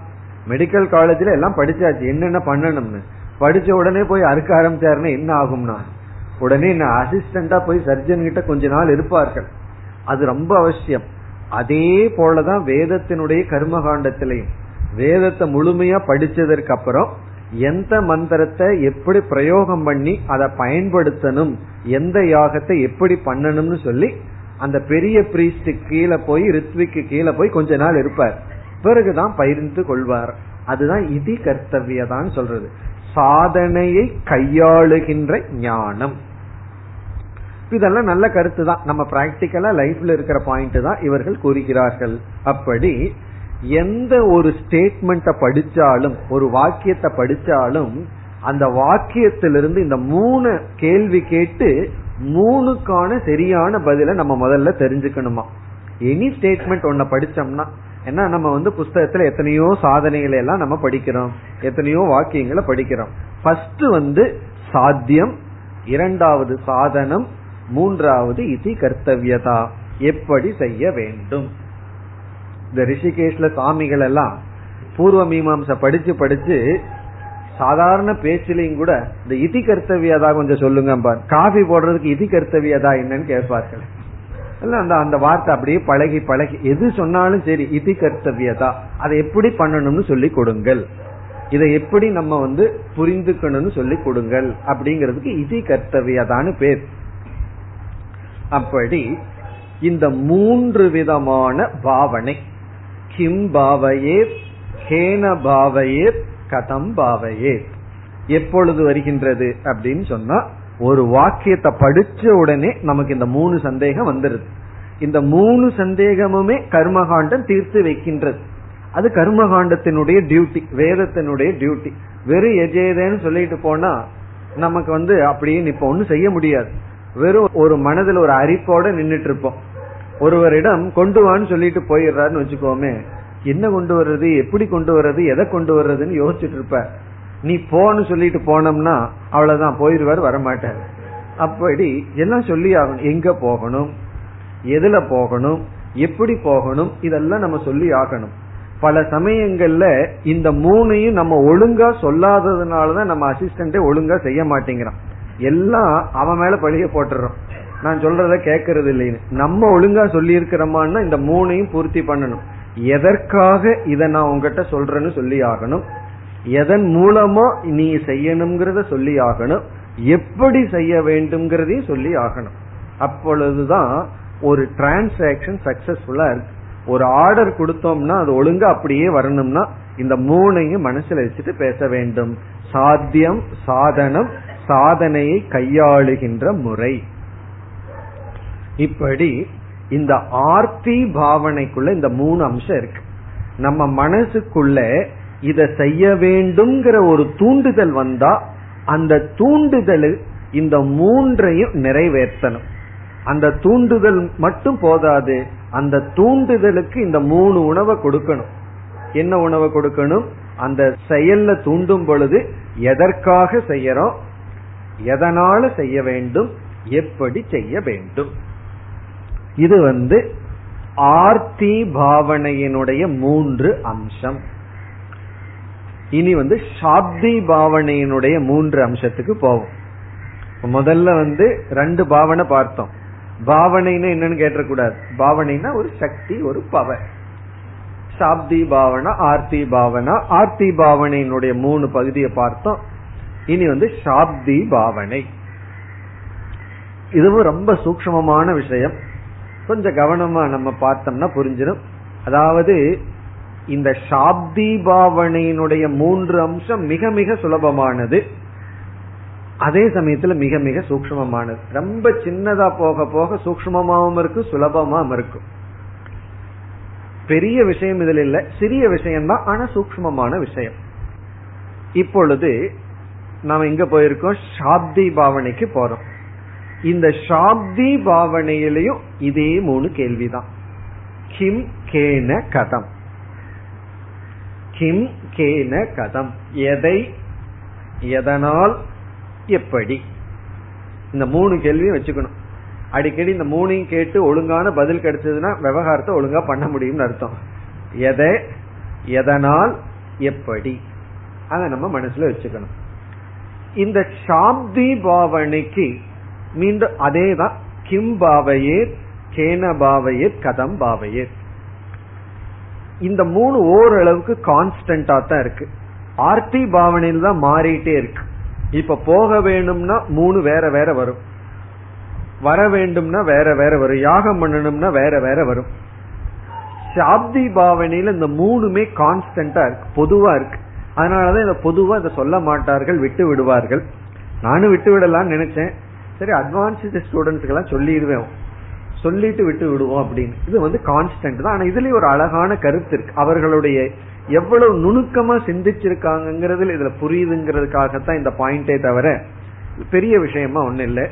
மெடிக்கல் காலேஜ்ல எல்லாம் படிச்சாச்சு. என்னென்ன பண்ணணும்னு. படிச்ச உடனே போய் அறுக்க ஆரம்பிச்சாருன்னா என்ன ஆகும்னா உடனே நான் அசிஸ்டண்டா போய் சர்ஜன் கிட்ட கொஞ்ச நாள் இருப்பார்கள். அது ரொம்ப அவசியம். அதே போலதான் வேதத்தினுடைய கர்மகாண்டத்திலையும். வேதத்தை முழுமையா படிச்சதற்கு அப்புறம் எந்த மந்திரத்தை எப்படி பிரயோகம் பண்ணி அதை பயன்படுத்தணும் எந்த யாகத்தை எப்படி பண்ணணும்னு சொல்லி அந்த பெரிய பிரீஸ்டு கீழே போய் ரித்விக்கு கீழே போய் கொஞ்ச நாள் இருப்பார். பிறகுதான் பயிர்ந்து கொள்வார். அதுதான் இதி கர்த்தவியதான் சொல்றது. சாதனையை கையாளுகின்ற ஞானம். இதெல்லாம் நல்ல கருத்து தான் நம்ம பிராக்டிக்கலா லைஃப்ல இருக்கிற பாயிண்ட் தான் இவர்கள் கூறுகிறார்கள். அப்படி எந்த ஒரு ஸ்டேட்மெண்ட்டை படிச்சாலும் ஒரு வாக்கியத்தை படிச்சாலும் அந்த வாக்கியத்திலிருந்து இந்த மூணு கேள்வி கேட்டு மூணுக்கான சரியான பதில நம்ம முதல்ல தெரிஞ்சுக்கணுமா? எனி ஸ்டேட்மெண்ட் ஒன்ன படிச்சோம்னா ஏன்னா நம்ம வந்து புஸ்தகத்துல எத்தனையோ சாதனைகளை எல்லாம் நம்ம படிக்கிறோம். எத்தனையோ வாக்கியங்களை படிக்கிறோம். ஃபர்ஸ்ட் வந்து சாத்தியம் இரண்டாவது சாதனம் மூன்றாவது இதி கர்த்தவியதா. எப்படி செய்ய வேண்டும்? இந்த ரிஷிகேஷ்ல சாமிகள் எல்லாம் பூர்வ மீமாம்ச படிச்சு படிச்சு சாதாரண பேச்சிலையும் கூட இந்த இதி கர்த்தவியதா கொஞ்சம் சொல்லுங்க காஃபி போடுறதுக்கு இதி கர்த்தவியதா என்னன்னு கேட்பார்கள். அந்த அந்த வார்த்தை அப்படியே பழகி பழகி எது சொன்னாலும் சரி இதி கர்த்தவியதா. அதை எப்படி பண்ணணும்னு சொல்லி கொடுங்கள். இதை எப்படி நம்ம வந்து புரிந்துக்கணும்னு சொல்லி கொடுங்கள் அப்படிங்கிறதுக்கு இதி கர்த்தவியதான்னு பேர். அப்படி இந்த மூன்று விதமான பாவனை. கிம் பாவையே கேன பாவையே கதம் பாவையே. எப்பொழுது வருகின்றது அப்படின்னு சொன்னா ஒரு வாக்கியத்தை படிச்ச உடனே நமக்கு இந்த மூணு சந்தேகம் வந்துருது. இந்த மூணு சந்தேகமுமே கர்மகாண்டம் தீர்த்து வைக்கின்றது. அது கர்மகாண்டத்தினுடைய டியூட்டி வேதத்தினுடைய டியூட்டி வெறும் எஜேதேன்னு சொல்லிட்டு போனா நமக்கு வந்து அப்படியே இப்ப ஒன்னும் செய்ய முடியாது. வெறும் ஒரு மனதில் ஒரு அரிப்போட நின்றுட்டு இருப்போம் ஒருவரிடம் கொண்டு வான்னு சொல்லிட்டு போயிடுறாருன்னு வச்சுக்கோமே என்ன கொண்டு வர்றது எப்படி கொண்டு வர்றது எதை கொண்டு வர்றதுன்னு யோசிச்சுட்டு இருப்ப நீ போன்னு சொல்லிட்டு போனோம்னா அவ்வளவுதான் போயிருவார் வரமாட்டார். அப்படி எல்லாம் சொல்லி ஆகணும். எங்க போகணும்? எதுல போகணும்? எப்படி போகணும்? இதெல்லாம் நம்ம சொல்லி ஆகணும். பல சமயங்கள்ல இந்த மூணையும் நம்ம ஒழுங்கா சொல்லாததுனாலதான் நம்ம அசிஸ்டன்டே ஒழுங்கா செய்ய மாட்டேங்கிறான். எல்லாம் அவன் மேல பழிய போட்டுறோம். நான் சொல்றத கேட்கறது இல்லைன்னு. நம்ம ஒழுங்கா சொல்லி இருக்கிறோமான்னா இந்த மூணையும் பூர்த்தி பண்ணணும். எதற்காக இதை நான் உங்ககிட்ட சொல்றேன்னு சொல்லி ஆகணும். எதன் மூலமா நீ செய்யணுங்கிறத சொல்லி ஆகணும். எப்படி செய்ய வேண்டும்ங்கிறதையும் சொல்லி ஆகணும். அப்பொழுதுதான் ஒரு டிரான்சாக்சன் சக்சஸ்ஃபுல்லா இருக்கு. ஒரு ஆர்டர் கொடுத்தோம்னா அது ஒழுங்கா அப்படியே வரணும்னா இந்த மூணையும் மனசுல வச்சுட்டு பேச வேண்டும். சாத்தியம் சாதனம் சாதனையை கையாளுகின்ற முறை. இப்படி இந்த ஆர்த்தி பாவனைக்குள்ள இந்த மூணு அம்சம் இருக்கு. நம்ம மனசுக்குள்ள இதை செய்ய வேண்டும்ங்கிற ஒரு தூண்டுதல் வந்தா அந்த தூண்டுதல் இந்த மூன்றையும் நிறைவேற்றணும். அந்த தூண்டுதல் மட்டும் போதாது அந்த தூண்டுதலுக்கு இந்த மூணு உணவை கொடுக்கணும். என்ன உணவை கொடுக்கணும்? அந்த செயல்ல தூண்டும் பொழுது எதற்காக செய்யறோம்? எதனால செய்ய வேண்டும்? எப்படி செய்ய வேண்டும்? இது வந்து ஆர்த்தி பாவனையினுடைய மூன்று அம்சம். இனி வந்து சாப்தி பாவனையினுடைய மூன்று அம்சத்துக்கு போவோம். முதல்ல வந்து ரெண்டு பாவனை பார்த்தோம். பாவனைன்னு என்னன்னு கேட்டக்கூடாது. பாவனைனா ஒரு சக்தி ஒரு பவர் சாப்தி பாவனா ஆர்த்தி பாவனா ஆர்த்தி பாவனையினுடைய மூணு பகுதியை பார்த்தோம். இனி வந்து சாப்தி பாவனை. இதுவும் ரொம்ப சூக்மமான விஷயம். கொஞ்சம் கவனமா நம்ம பார்த்தோம்னா புரிஞ்சிடும் அதாவது இந்த சாப்தி பாவனையினுடைய மூன்று அம்சம் மிக மிக சுலபமானது. அதே சமயத்துல மிக மிக சூக்மமானது ரொம்ப சின்னதா போக போக சூக்மமாவும் இருக்கும் சுலபமாவும் இருக்கும். பெரிய விஷயம் இதில் இல்ல. சிறிய விஷயம் தான் ஆனா சூக்மமான விஷயம். இப்பொழுது நாம எங்க போயிருக்கோம்? சாப்தி பாவனைக்கு போறோம். இந்த சாப்தி பாவனையிலையும் இதே மூணு கேள்விதான். கிம் கேன கதம். கிம் கேன கதம். எதை? எதனால்? எப்படி? இந்த மூணு கேள்வியும் வச்சுக்கணும். அடிக்கடி இந்த மூணையும் கேட்டு ஒழுங்கான பதில் கிடைச்சதுன்னா விவகாரத்தை ஒழுங்கா பண்ண முடியும்னு அர்த்தம். எதை? எதனால்? எப்படி? அதை நம்ம மனசுல வச்சுக்கணும். இந்த சாப்தி பாவனைக்கு மீண்டும் அதே தான் கிம் பாவையே கேன பாவையே கதம் பாவையே இந்த மூணு ஓரளவுக்கு கான்ஸ்டன்டா தான் இருக்கு. ஆர்த்தி பாவனையில் தான் மாறிட்டே இருக்கு. இப்ப போக வேணும்னா மூணு வேற வேற வரும். வர வேண்டும்னா வேற வேற வரும். யாகம் பண்ணணும்னா வேற வேற வரும். சாப்தி பாவனையில இந்த மூணுமே கான்ஸ்டன்டா இருக்கு. பொதுவா இருக்கு. அதனாலதான் இதை பொதுவா இதை சொல்ல மாட்டார்கள் விட்டு விடுவார்கள். நானும் விட்டு விடலாம்னு நினைச்சேன். சரி அட்வான்ஸ்டு ஸ்டூடெண்ட்ஸ்க்கெல்லாம் சொல்லிடுவேன். சொல்லிட்டு விட்டு விடுவோம் அப்படின்னு. இது வந்து கான்ஸ்டன்ட் தான். ஆனா இதுலயும் ஒரு அழகான கருத்து இருக்கு. அவர்களுடைய எவ்வளவு நுணுக்கமா சிந்திச்சிருக்காங்கிறதுல இதுல புரியுதுங்கிறதுக்காகத்தான் இந்த பாயிண்டே தவிர பெரிய விஷயமா ஒண்ணு இல்லை.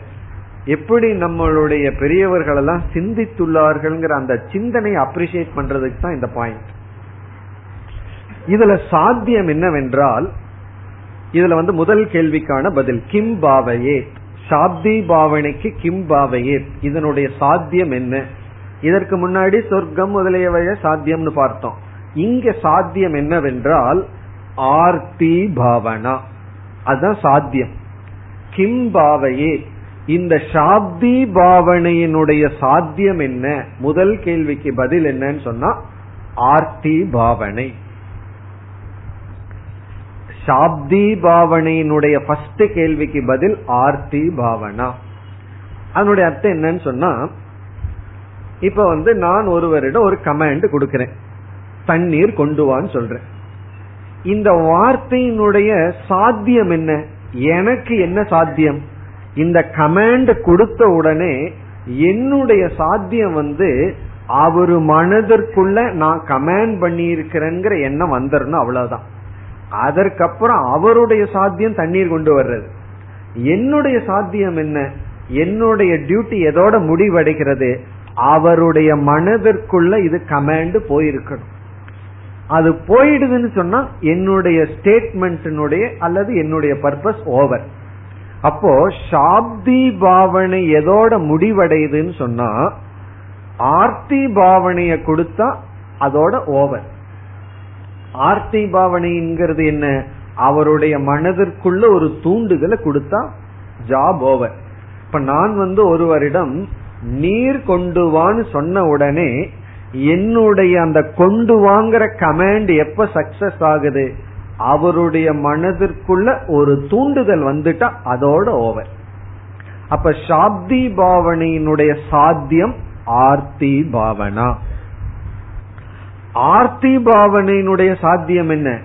எப்படி நம்மளுடைய பெரியவர்கள் எல்லாம் சிந்தித்துள்ளார்கள்ங்கிற அந்த சிந்தனை அப்ரிசியேட் பண்றதுக்கு தான் இந்த பாயிண்ட் இதுல சாத்தியம் என்னவென்றால் இதுல வந்து முதல் கேள்விக்கான பதில் கிம் பாவையே? சாப்தி பாவனைக்கு கிம் பாவையே? இதனுடைய சாத்தியம் என்ன? இதற்கு முன்னாடி சொர்க்கம் முதலியவைய சாத்தியம்னு பார்த்தோம். இங்க சாத்தியம் என்னவென்றால் ஆர்த்தி பாவனா. அதுதான் சாத்தியம். கிம் பாவையே? இந்த சாப்தி பாவனையினுடைய சாத்தியம் என்ன? முதல் கேள்விக்கு பதில் என்னன்னு சொன்னா ஆர்த்தி பாவனை. சாப்தி பாவனையினுடைய ஃபர்ஸ்ட் கேள்விக்கு பதில் ஆர்த்தி பாவனா. அதனுடைய அர்த்தம் என்னன்னு சொன்னா இப்ப வந்து நான் ஒருவரிடம் ஒரு கமாண்ட் கொடுக்கிறேன். தண்ணீர் கொண்டு வான்னு சொல்றேன். இந்த வார்த்தையினுடைய சாத்தியம் என்ன? எனக்கு என்ன சாத்தியம்? இந்த கமாண்ட் கொடுத்த உடனே என்னுடைய சாத்தியம் வந்து அவரு மனதிற்குள்ள நான் கமாண்ட் பண்ணி இருக்கிறேங்கிற எண்ணம் வந்துடணும் அவ்வளவுதான். அதற்கப்புறம் அவருடைய சாத்தியம் தண்ணீர் கொண்டு வர்றது. என்னுடைய சாத்தியம் என்ன? என்னுடைய டியூட்டி எதோட முடிவடைகிறது? அவருடைய மனதிற்குள்ள இது கமாண்ட் போயிருக்கணும். அது போயிடுதுன்னு சொன்னா என்னுடைய ஸ்டேட்மெண்ட்டினுடைய அல்லது என்னுடைய பர்பஸ் ஓவர் அப்போ சாப்தி பாவனை எதோட முடிவடையுதுன்னு சொன்னா ஆர்த்தி பாவனைய கொடுத்தா அதோட ஓவர் ஆர்த்தி பாவனைங்கிறது என்ன? அவருடைய மனதிற்குள்ள ஒரு தூண்டுதலை கொடுத்தா ஜாப் ஓவர் இப்ப நான் வந்து ஒருவரிடம் நீர் கொண்டு வான்னு சொன்ன உடனே என்னுடைய அந்த கொண்டு வாங்குற கமாண்ட் எப்ப சக்சஸ் ஆகுது? அவருடைய மனதிற்குள்ள ஒரு தூண்டுதல் வந்துட்டா அதோட ஓவர் அப்ப சாப்தி பாவனையினுடைய சாத்தியம் ஆர்த்தி பாவனா. ஆர்த்தி பாவனையினுடைய சாத்தியம் என்ன?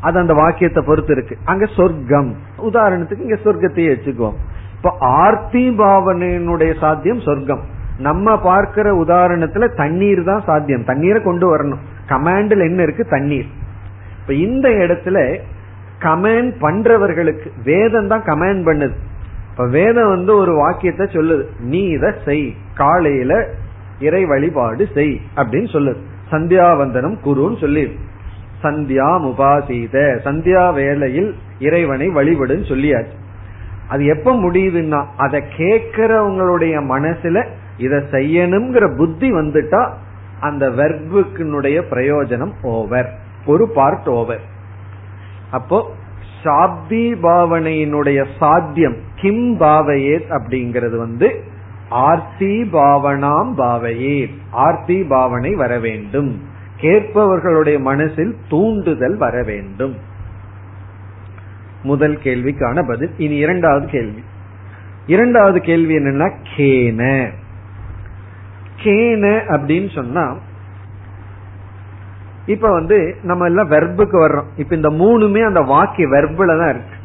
அது அந்த வாக்கியத்தை பொறுத்து இருக்கு அங்க சொர்க்கம். உதாரணத்துக்கு இங்க சொர்க்கத்தையே வச்சுக்குவோம். இப்ப ஆர்த்தி பாவனையினுடைய சாத்தியம் சொர்க்கம். நம்ம பார்க்கிற உதாரணத்துல தண்ணீர் தான் சாத்தியம். தண்ணீரை கொண்டு வரணும். கமாண்டில் என்ன இருக்கு? தண்ணீர். இப்ப இந்த இடத்துல கமாண்ட் பண்றவர்களுக்கு வேதம் தான் கமாண்ட் பண்ணுது. இப்ப வேதம் வந்து ஒரு வாக்கியத்தை சொல்லுது. நீ இத செய். காலையில இறை வழிபாடு செய் அப்படின்னு சொல்லுது. சந்தியாவந்தனம் குருன்னு சொல்லி. சந்தியா முபாசீத சந்தியா வேளையில் இறைவனை வழிபடுன்னு சொல்லியாச்சு. அது எப்ப முடியுதுன்னா அதை கேட்கிறவங்களுடைய மனசுல இதை செய்யணுங்கிற புத்தி வந்துட்டா அந்த வெர்புக்கினுடைய பிரயோஜனம் ஓவர் ஒரு பார்ட் ஓவர் அப்போ சாப்தி பாவனையினுடைய சாத்தியம் கிம் பாவையே அப்படிங்கிறது வந்து ஆர்த்தி பாவனாம் பாவையே. ஆர்த்தி பாவனை வர வேண்டும் கேட்பவர்களுடைய மனசில் தூண்டுதல் வர வேண்டும் முதல் கேள்விக்கான பதில் இனி இரண்டாவது கேள்வி. இரண்டாவது கேள்வி என்னன்னா கேன. கேன அப்படின்னு சொன்னா இப்ப வந்து நம்ம எல்லாம் வெர்புக்கு வர்றோம். இப்ப இந்த மூணுமே அந்த வாக்கிய வெர்புல தான் இருக்கு.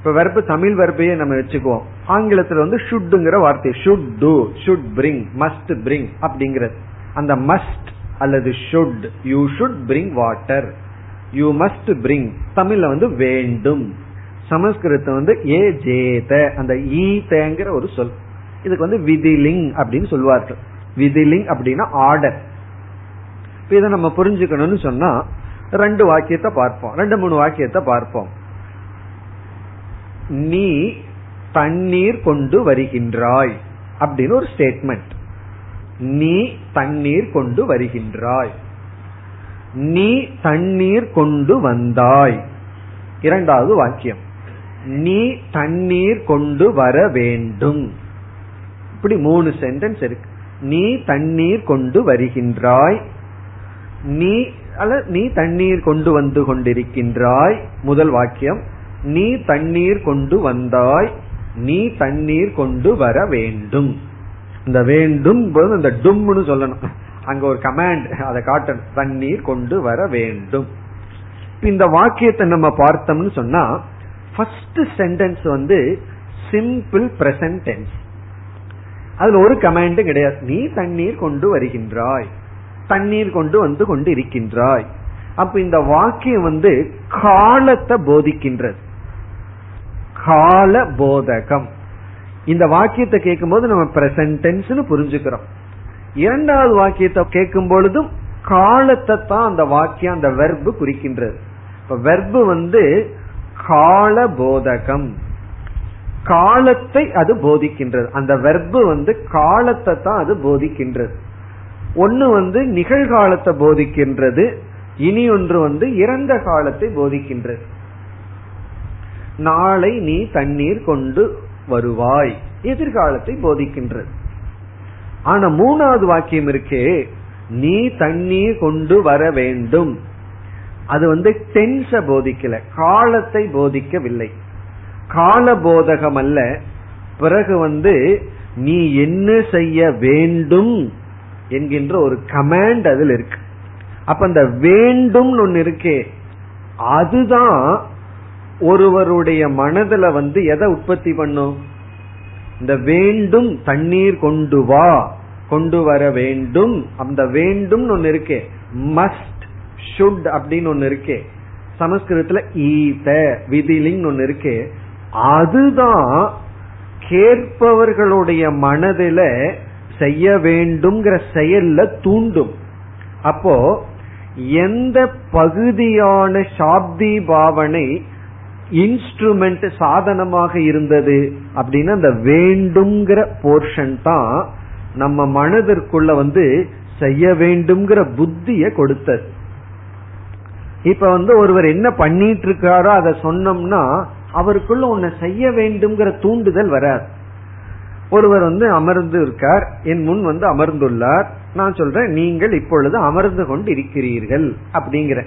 இப்ப வெர்பு தமிழ் வெர்பையே நம்ம வச்சுக்குவோம். ஆங்கிலத்துல வந்து ஷுட்டுங்கிற வார்த்தை. Should to should bring must bring அப்படிங்கிறது. அந்த மஸ்ட் அல்லது should you should bring water you must bring தமிழ்ல வந்து வேண்டும். சமஸ்கிருதம் வந்து ஏ ஜேத அந்த ஈதங்கிற ஒரு சொல். இதுக்கு வந்து விதிலிங் அப்படின்னு சொல்வார்கள். விதிலிங் அப்படின்னா ஆர்டர் இதை நம்ம புரிஞ்சுக்கணும்னு சொன்னா ரெண்டு வாக்கியத்தை பார்ப்போம். ரெண்டு மூணு வாக்கியத்தை பார்ப்போம். நீ தண்ணீர் கொண்டு வருகின்றாய் அப்படின்னு ஒரு ஸ்டேட்மெண்ட் நீ தண்ணீர் கொண்டு வருகின்றாய். நீ தண்ணீர் கொண்டு வந்தாய். இரண்டாவது வாக்கியம். நீ தண்ணீர் கொண்டு வர வேண்டும். இப்படி மூணு சென்டென்ஸ் இருக்கு. நீ தண்ணீர் கொண்டு வருகின்றாய். நீ அல்ல நீ தண்ணீர் கொண்டு வந்து கொண்டிருக்கின்றாய். முதல் வாக்கியம். நீ தண்ணீர் கொண்டு வந்தாய் நீ தண்ணீர் கொண்டு வர வேண்டும். இந்த வேண்டும் இந்த டும்னு சொல்லணும். அங்க ஒரு கமாண்ட் அதை காட்டணும். தண்ணீர் கொண்டு வர வேண்டும். இந்த வாக்கியத்தை நம்ம பார்த்தோம்னு சொன்னா ஃபர்ஸ்ட் சென்டென்ஸ் வந்து சிம்பிள் பிரசன்ட் டென்ஸ் அதுல ஒரு கமாண்டும் கிடையாது. நீ தண்ணீர் கொண்டு வருகின்றாய். தண்ணீர் கொண்டு வந்து கொண்டு இருக்கின்றாய் அப்ப இந்த வாக்கியம் வந்து காலத்தை போதிக்கின்றது. கால போதகம் இந்த வாக்கியத்தை கேட்கும்போது நம்ம பிரசன்ட் புரிஞ்சுக்கிறோம். இரண்டாவது வாக்கியத்தை கேட்கும் பொழுதும் காலத்தை தான் அந்த வாக்கியம் அந்த வெர்பு குறிக்கின்றது. இப்ப வெர்பு வந்து கால போதகம் காலத்தை அது போதிக்கின்றது. அந்த வெர்பு வந்து காலத்தை தான் அது போதிக்கின்றது. ஒன்னு வந்து நிகழ்காலத்தை போதிக்கின்றது. இனி ஒன்று வந்து இறந்த காலத்தை போதிக்கின்றது. நாளை நீ தண்ணீர் கொண்டு வருவாய். எதிர்காலத்தை போதிக்கின்றது. ஆனா மூணாவது வாக்கியம் இருக்கே நீ தண்ணீர் கொண்டு வர வேண்டும். அது வந்து டென்ஸ போதிக்கல காலத்தை போதிக்கவில்லை. கால போதகம் அல்ல பிறகு வந்து நீ என்ன செய்ய வேண்டும் என்கின்ற ஒரு கமாண்ட் அதில் இருக்கு. அப்ப அந்த வேண்டும் ஒன்னு இருக்கே அதுதான் ஒருவருடைய மனதுல வந்து எதை உற்பத்தி பண்ணும்? இந்த வேண்டும் தண்ணீர் கொண்டு வா கொண்டு வர வேண்டும். அந்த வேண்டும் ஒன்னு இருக்கே. மஸ்ட் ஷுட் அப்படின்னு ஒன்னு இருக்கே. சமஸ்கிருதத்துல ஈத விதிலிங் ஒன்னு இருக்கே. அதுதான் கேட்பவர்களுடைய மனதில செய்ய வேண்டும்ங்கிற செயல்ல தூண்டும். அப்போ எந்த பகுதியான சாப்தி பாவனை இன்ஸ்ட்ருமெண்ட் சாதனமாக இருந்தது அப்படின்னா அந்த வேண்டுங்கிற போர்ஷன் தான் நம்ம மனதிற்குள்ள வந்து செய்ய வேண்டும்ங்கிற புத்திய கொடுத்தது. இப்ப வந்து ஒருவர் என்ன பண்ணிட்டு இருக்காரோ அதை சொன்னோம்னா அவருக்குள்ள உன்னை செய்ய வேண்டும்ங்கிற தூண்டுதல் வராது. ஒருவர் வந்து அமர்ந்து இருக்கார் என் முன் வந்து அமர்ந்துள்ளார் நான் சொல்றேன் நீங்கள் இப்பொழுது அமர்ந்து கொண்டு இருக்கிறீர்கள் அப்படிங்கிற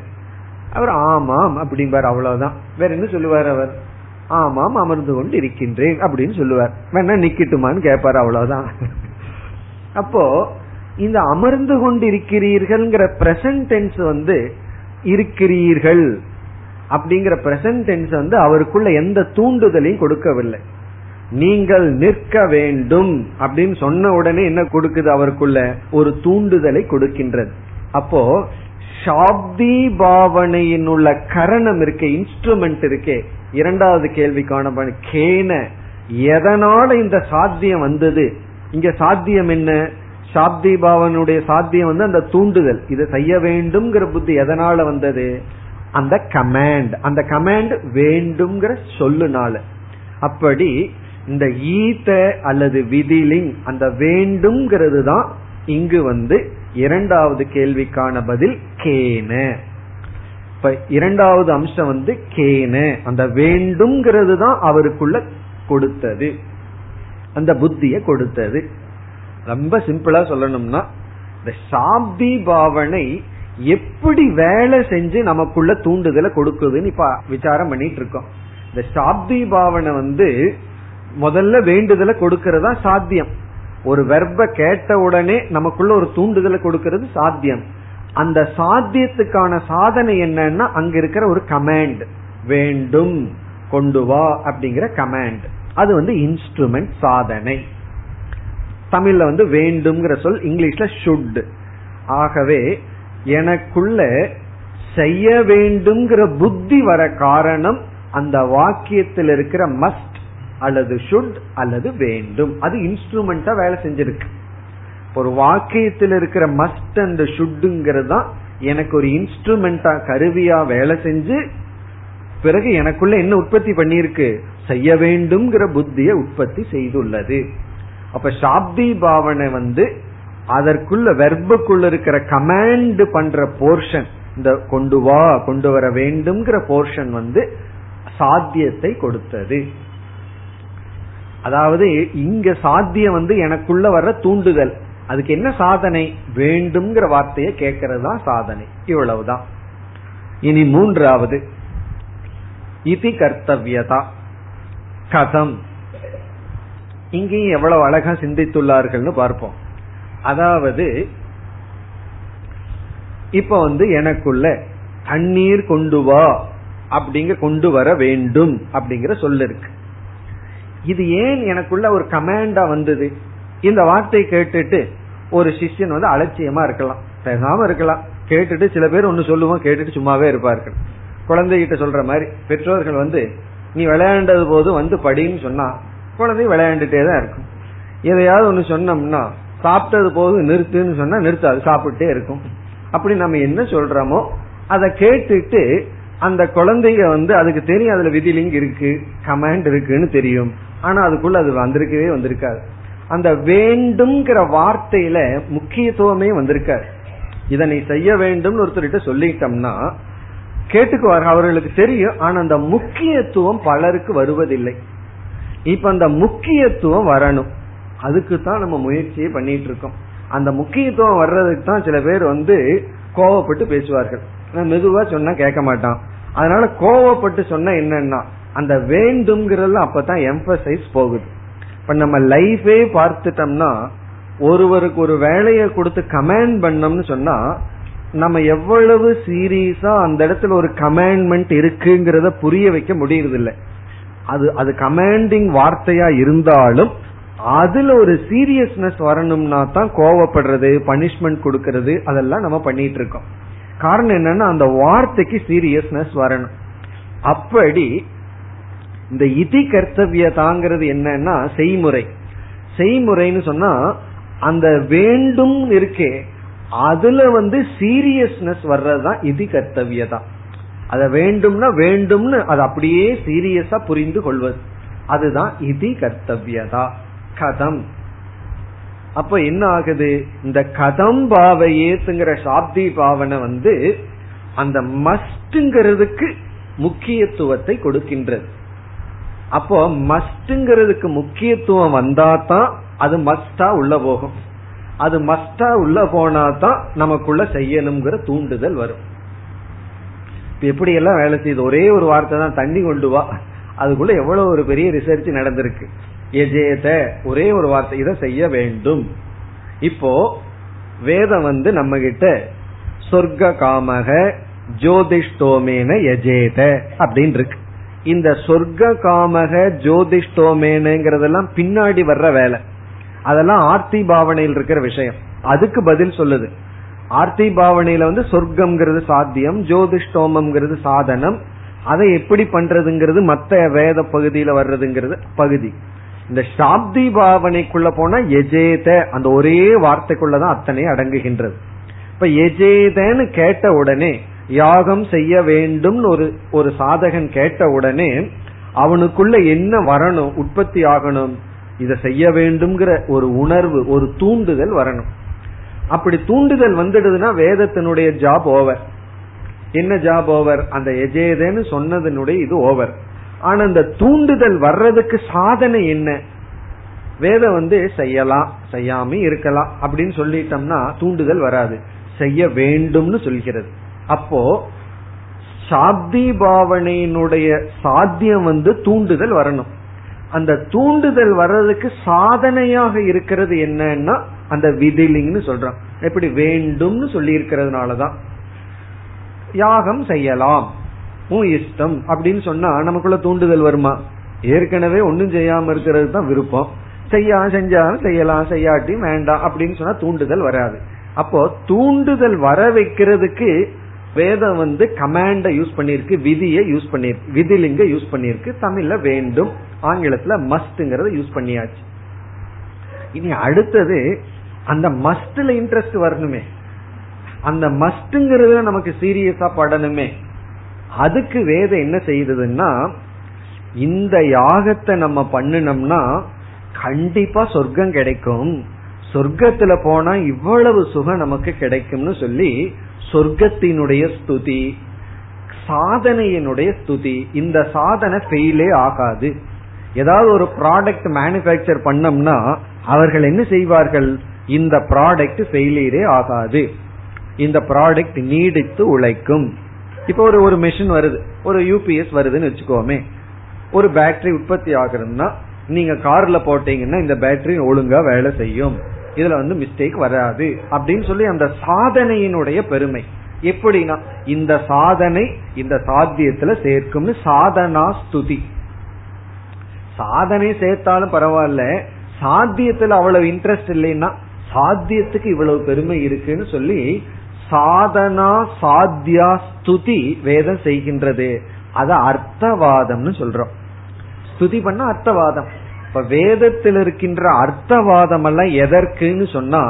அவர் ஆமாம் அப்படிம்பார் அவ்வளவுதான். வேற என்ன சொல்லுவார் அவர்? ஆமாம் அமர்ந்து கொண்டு இருக்கின்றேன் அப்படின்னு சொல்லுவார். வேணா நிக்கட்டுமான்னு கேட்பார் அவ்வளவுதான். அப்போ இந்த அமர்ந்து கொண்டு இருக்கிறீர்கள்ங்கிற பிரசன்ட் டென்ஸ் வந்து இருக்கிறீர்கள். அப்படிங்கிற பிரசன்ட் டென்ஸ் வந்து அவருக்குள்ள எந்த தூண்டுதலையும் கொடுக்கவில்லை. நீங்கள் நிற்க வேண்டும் அப்படின்னு சொன்ன உடனே என்ன கொடுக்குது அவருக்குள்ள? ஒரு தூண்டுதலை கொடுக்கின்றது. அப்போ சாப்தி பாவனையின் உள்ள கரணம் இருக்கே இன்ஸ்ட்ருமெண்ட் இருக்கே. இரண்டாவது கேள்விக்கான கேன எதனால இந்த சாத்தியம் வந்தது? இங்க சாத்தியம் என்ன? சாப்தி பாவனுடைய சாத்தியம் வந்து அந்த தூண்டுதல். இதை செய்ய வேண்டும்ங்கிற புத்தி எதனால வந்தது? அந்த கமாண்ட் அந்த கமாண்ட் வேண்டும்ங்கிற சொல்லுனால. அப்படி இந்த ஈத்த அல்லது விதிலிங் அந்த வேண்டும்ங்கிறது தான் இங்கு வந்து இரண்டாவது கேள்விக்கான பதில் கேன. இப்ப இரண்டாவது அம்சம் வந்து கேன. அந்த வேண்டும்ங்கிறது தான் அவருக்குள்ள கொடுத்தது. அந்த புத்திய கொடுத்தது. ரொம்ப சிம்பிளா சொல்லணும்னா இந்த சாப்தி பாவனை எப்படி வேலை செஞ்சு நமக்குள்ள தூண்டுதலை கொடுக்குதுன்னு இப்ப விசாரம் பண்ணிட்டு இருக்கோம். இந்த சாப்தி பாவனை வந்து முதல்ல வேண்டுதலை கொடுக்கறதா சாத்தியம். ஒரு வெர்ப கேட்ட உடனே நமக்குள்ள ஒரு தூண்டுதலை கொடுக்கறது சாத்தியம். அந்த சாத்தியத்துக்கான சாதனை என்னன்னா அங்க இருக்கிற ஒரு கமாண்ட் வேண்டும் கொண்டு வா அப்படிங்கிற கமாண்ட் அது வந்து இன்ஸ்ட்ருமெண்ட் சாதனை. தமிழ்ல வந்து வேண்டும்ங்கிற சொல் இங்கிலீஷ்ல ஷுட் ஆகவே எனக்குள்ள செய்ய வேண்டும்ங்கிற புத்தி வர காரணம் அந்த வாக்கியத்தில் இருக்கிற மஸ்ட் அல்லது ஷுட் அல்லது வேண்டும். அது இன்ஸ்ட்ருமெண்டா வேலை செஞ்சிருக்கு. ஒரு வாக்கியத்தில் இருக்கிற மஸ்ட் அண்ட் ஷுட்டுங்கிறது தான் எனக்கு ஒரு இன்ஸ்ட்ருமெண்டா கருவியா வேலை செஞ்சு பிறகு எனக்குள்ள என்ன உற்பத்தி பண்ணிருக்கு செய்ய வேண்டும்ங்கிற புத்தியை உற்பத்தி செய்துள்ளது. அப்ப சாப்தி பாவனை வந்து அதற்குள்ள வெர்புக்குள்ள இருக்கிற கமாண்ட் பண்ற போர்ஷன் இந்த கொண்டு வா கொண்டு வர வேண்டும்ங்கிற போர்ஷன் வந்து சாத்தியத்தை கொடுத்தது. அதாவது இங்க சாத்தியம் வந்து எனக்குள்ள வர்ற தூண்டுதல். அதுக்கு என்ன சாதனை? வேண்டும்ங்கிற வார்த்தையை கேட்கறது தான் சாதனை. இவ்வளவுதான். இனி மூன்றாவது. இதி கர்த்தவியதா. கதம். இங்கேயும் எவ்வளவு அழகா சிந்தித்துள்ளார்கள்னு பார்ப்போம். அதாவது இப்ப வந்து எனக்குள்ள தண்ணீர் கொண்டு வா அப்படிங்க கொண்டு வர வேண்டும் அப்படிங்கிற சொல்ல இருக்கு இது ஏன் எனக்குள்ள ஒரு கமாண்டா வந்தது? இந்த வார்த்தை கேட்டுட்டு ஒரு சிஷ்யன் வந்து அலட்சியமா இருக்கலாம். பேசாம இருக்கலாம். கேட்டுட்டு சில பேர் ஒன்னு சொல்லுவோம் கேட்டுட்டு சும்மாவே இருப்பார்கள். குழந்தைகிட்ட சொல்ற மாதிரி பெற்றோர்கள் வந்து நீ விளையாண்டது போது வந்து படின்னு சொன்னா குழந்தை விளையாண்டுட்டே தான் இருக்கும். எதையாவது ஒன்னு சொன்னோம்னா சாப்பிட்டது போது நிறுத்துன்னு சொன்னா நிறுத்தாது சாப்பிட்டே இருக்கும். அப்படி நம்ம என்ன சொல்றோமோ அதை கேட்டுட்டு அந்த குழந்தைங்க வந்து அதுக்கு தெரியும் அதுல விதிலிங் இருக்கு கமாண்ட் இருக்குன்னு தெரியும். ஆனா அதுக்குள்ள அது வந்திருக்கவே வந்திருக்காது. அந்த வேண்டும்ங்கிற வார்த்தையில முக்கியத்துவமே வந்திருக்காரு இதனை செய்ய வேண்டும் ஒருத்தர்கிட்ட சொல்லிட்டோம்னா கேட்டுக்குவார் அவர்களுக்கு தெரியும் ஆனா அந்த முக்கியத்துவம் பலருக்கு வருவதில்லை. இப்ப அந்த முக்கியத்துவம் வரணும். அதுக்கு தான் நம்ம முயற்சியை பண்ணிட்டு இருக்கோம் அந்த முக்கியத்துவம் வர்றதுக்கு தான் சில பேர் வந்து கோவப்பட்டு பேசுவார்கள். மெதுவா சொன்னா கேட்க மாட்டான். அதனால கோவப்பட்டு சொன்ன என்னன்னா அந்த வேண்டும்ங்கிறது அப்பதான் எம்பசைஸ் போகுது. இப்ப நம்ம லைஃபே பார்த்துட்டோம்னா ஒருவருக்கு ஒரு வேலையை கொடுத்து கமாண்ட் பண்ணோம்னு சொன்னா நம்ம எவ்வளவு சீரியஸா அந்த இடத்துல ஒரு கமாண்ட்மெண்ட் இருக்குங்கிறத புரிய வைக்க முடியறது இல்லை அது அது கமாண்டிங் வார்த்தையா இருந்தாலும் அதுல ஒரு சீரியஸ்னஸ் வரணும்னா தான் கோவப்படுறது பனிஷ்மெண்ட் கொடுக்கறது அதெல்லாம் நம்ம பண்ணிட்டு இருக்கோம். காரணம் என்னன்னா அந்த வார்த்தைக்கு சீரியஸ்னஸ் வரணும். அப்படி இந்த இதி கர்த்தவியதாங்கிறது என்னன்னா செய்முறை. செய்முறைன்னு சொன்னா அந்த வேண்டும் இருக்கே அதுல வந்து சீரியஸ்னஸ் வர்றதுதான் இதி கர்த்தவியதா. அத வேண்டும்னா வேண்டும்னு அது அப்படியே சீரியஸா புரிந்து கொள்வது. அதுதான் இதி கர்த்தவியதா. கதம். அப்ப என்ன ஆகுது? இந்த கதம் பாவையேத்துங்கிற சாப்தி பாவனை வந்து அந்த மஸ்ட்ங்கிறதுக்கு முக்கியத்துவத்தை கொடுக்கின்றது. அப்போ மஸ்ட்ங்கிறதுக்கு முக்கியத்துவம் வந்தா தான் அது மஸ்டா உள்ள போகும். அது மஸ்டா உள்ள போனா தான் நமக்குள்ள செய்யணுங்கிற தூண்டுதல் வரும். எப்படி எல்லாம் வேலை செய்யுது ஒரே ஒரு வார்த்தை தான் தண்ணி கொண்டு வா. அதுக்குள்ள எவ்வளவு ஒரு பெரிய ரிசர்ச் நடந்திருக்கு. எஜேத ஒரே ஒரு வார்த்தை இதை செய்ய வேண்டும். இப்போ வேதம் வந்து நம்ம கிட்ட சொர்க்க காமக ஜோதிஷ்டோமேன எஜேத அப்படின்னு இருக்கு இந்த சொர்க்க காமக ஜோதிஷ்டோமேனுங்கிறதெல்லாம் பின்னாடி வர்ற வேலை. அதெல்லாம் ஆர்த்தி பாவனையில் இருக்கிற விஷயம். அதுக்கு பதில் சொல்லுது. ஆர்த்தி பாவனையில வந்து சொர்க்கம்ங்கிறது சாத்தியம் ஜோதிஷ்டோமம்ங்கிறது சாதனம். அதை எப்படி பண்றதுங்கிறது மத்த வேத பகுதியில வர்றதுங்கிறது பகுதி. இந்த சாப்தி பாவனைக்குள்ள போனா எஜேத அந்த ஒரே வார்த்தைக்குள்ளதான் அத்தனை அடங்குகின்றது. இப்ப எஜேதன்னு கேட்ட உடனே யாகம் செய்ய வேண்டும் ஒரு ஒரு சாதகன் கேட்ட உடனே அவனுக்குள்ள என்ன வரணும் உற்பத்தி ஆகணும் இதை செய்ய வேண்டும்ங்கிற ஒரு உணர்வு ஒரு தூண்டுதல் வரணும். அப்படி தூண்டுதல் வந்துடுதுன்னா வேதத்தினுடைய ஜாப் ஓவர் என்ன ஜாப் ஓவர் அந்த எஜேதன்னு சொன்னதனுடைய இது ஓவர் ஆனா அந்த தூண்டுதல் வர்றதுக்கு சாதனை என்ன? வேதம் வந்து செய்யலாம் செய்யாம இருக்கலாம் அப்படின்னு சொல்லிட்டோம்னா தூண்டுதல் வராது. செய்ய வேண்டும்னு சொல்கிறது. அப்போ சாப்தி பாவனையினுடைய சாத்தியம் வந்து தூண்டுதல் வரணும். அந்த தூண்டுதல் வர்றதுக்கு சாதனையாக இருக்கிறது என்னன்னா அந்த விதிலிங்னு சொல்றான். எப்படி வேண்டும்னு சொல்லி இருக்கிறதுனாலதான் யாகம் செய்யலாம். உன் இஷ்டம் அப்படின்னு சொன்னா நமக்குள்ள தூண்டுதல் வருமா? ஏற்கனவே ஒன்னும் செய்யாம இருக்கிறது தான் விருப்பம். செய்யா செஞ்சாலும் செய்யலாம் செய்யாட்டி வேண்டாம் அப்படின்னு சொன்னா தூண்டுதல் வராது. அப்போ தூண்டுதல் வர வைக்கிறதுக்கு வேதம் வந்து கமாண்ட யூஸ் பண்ணிருக்கு விதியை யூஸ் பண்ணிருக்கு விதிலிங்க யூஸ் பண்ணிருக்கு தமிழ்ல வேண்டும் ஆங்கிலத்துல மஸ்ட்ங்கிறத யூஸ் பண்ணியாச்சு. இனி அடுத்தது அந்த மஸ்ட்ல இன்ட்ரெஸ்ட் வரணுமே. அந்த மஸ்ட்ங்கிறத நமக்கு சீரியஸா படணுமே. அதுக்கு வேதம் என்ன செய்ததுன்னா இந்த யாகத்தை நம்ம பண்ணினோம்னா கண்டிப்பா சொர்க்கம் கிடைக்கும். சொர்க்கத்துல போனா இவ்வளவு சுகம் நமக்கு கிடைக்கும்னு சொல்லி சொர்க்கத்தினுடைய ஸ்துதி சாதனையினுடைய ஸ்துதி இந்த சாதனை ஃபெயிலே ஆகாது. ஏதாவது ஒரு ப்ராடக்ட் மேனுபேக்சர் பண்ணோம்னா அவர்கள் என்ன செய்வார்கள்? இந்த ப்ராடக்ட் ஃபெயிலியரே ஆகாது. இந்த ப்ராடக்ட் நீடித்து உழைக்கும். இப்போ ஒரு ஒரு மிஷின் வருது. ஒரு யூபிஎஸ் வருதுன்னு வச்சுக்கோமே. ஒரு பேட்டரி உற்பத்தி ஆகுறதுன்னா நீங்க கார்ல போட்டீங்கன்னா இந்த பேட்டரி ஒழுங்கா வேலை செய்யும். இதுல வந்து மிஸ்டேக் வராது. அப்படின்னு சொல்லி அந்த சாதனையினுடைய பெருமை. எப்படின்னா இந்த சாதனை இந்த சாத்தியத்துல சேர்க்கும்னு சாதனா ஸ்துதி. சாதனை சேர்த்தாலும் பரவாயில்ல. சாத்தியத்துல அவ்வளவு இன்ட்ரெஸ்ட் இல்லைன்னா சாத்தியத்துக்கு இவ்வளவு பெருமை இருக்குன்னு சொல்லி சாதனா சாத்தியா ஸ்துதி வேதம் செய்கின்றது. அத அர்த்தவாதம்னு சொல்றோம். ஸ்துதி பண்ண அர்த்தவாதம். இப்ப வேதத்தில் இருக்கின்ற அர்த்தவாதம் எல்லாம் எதற்குன்னு சொன்னா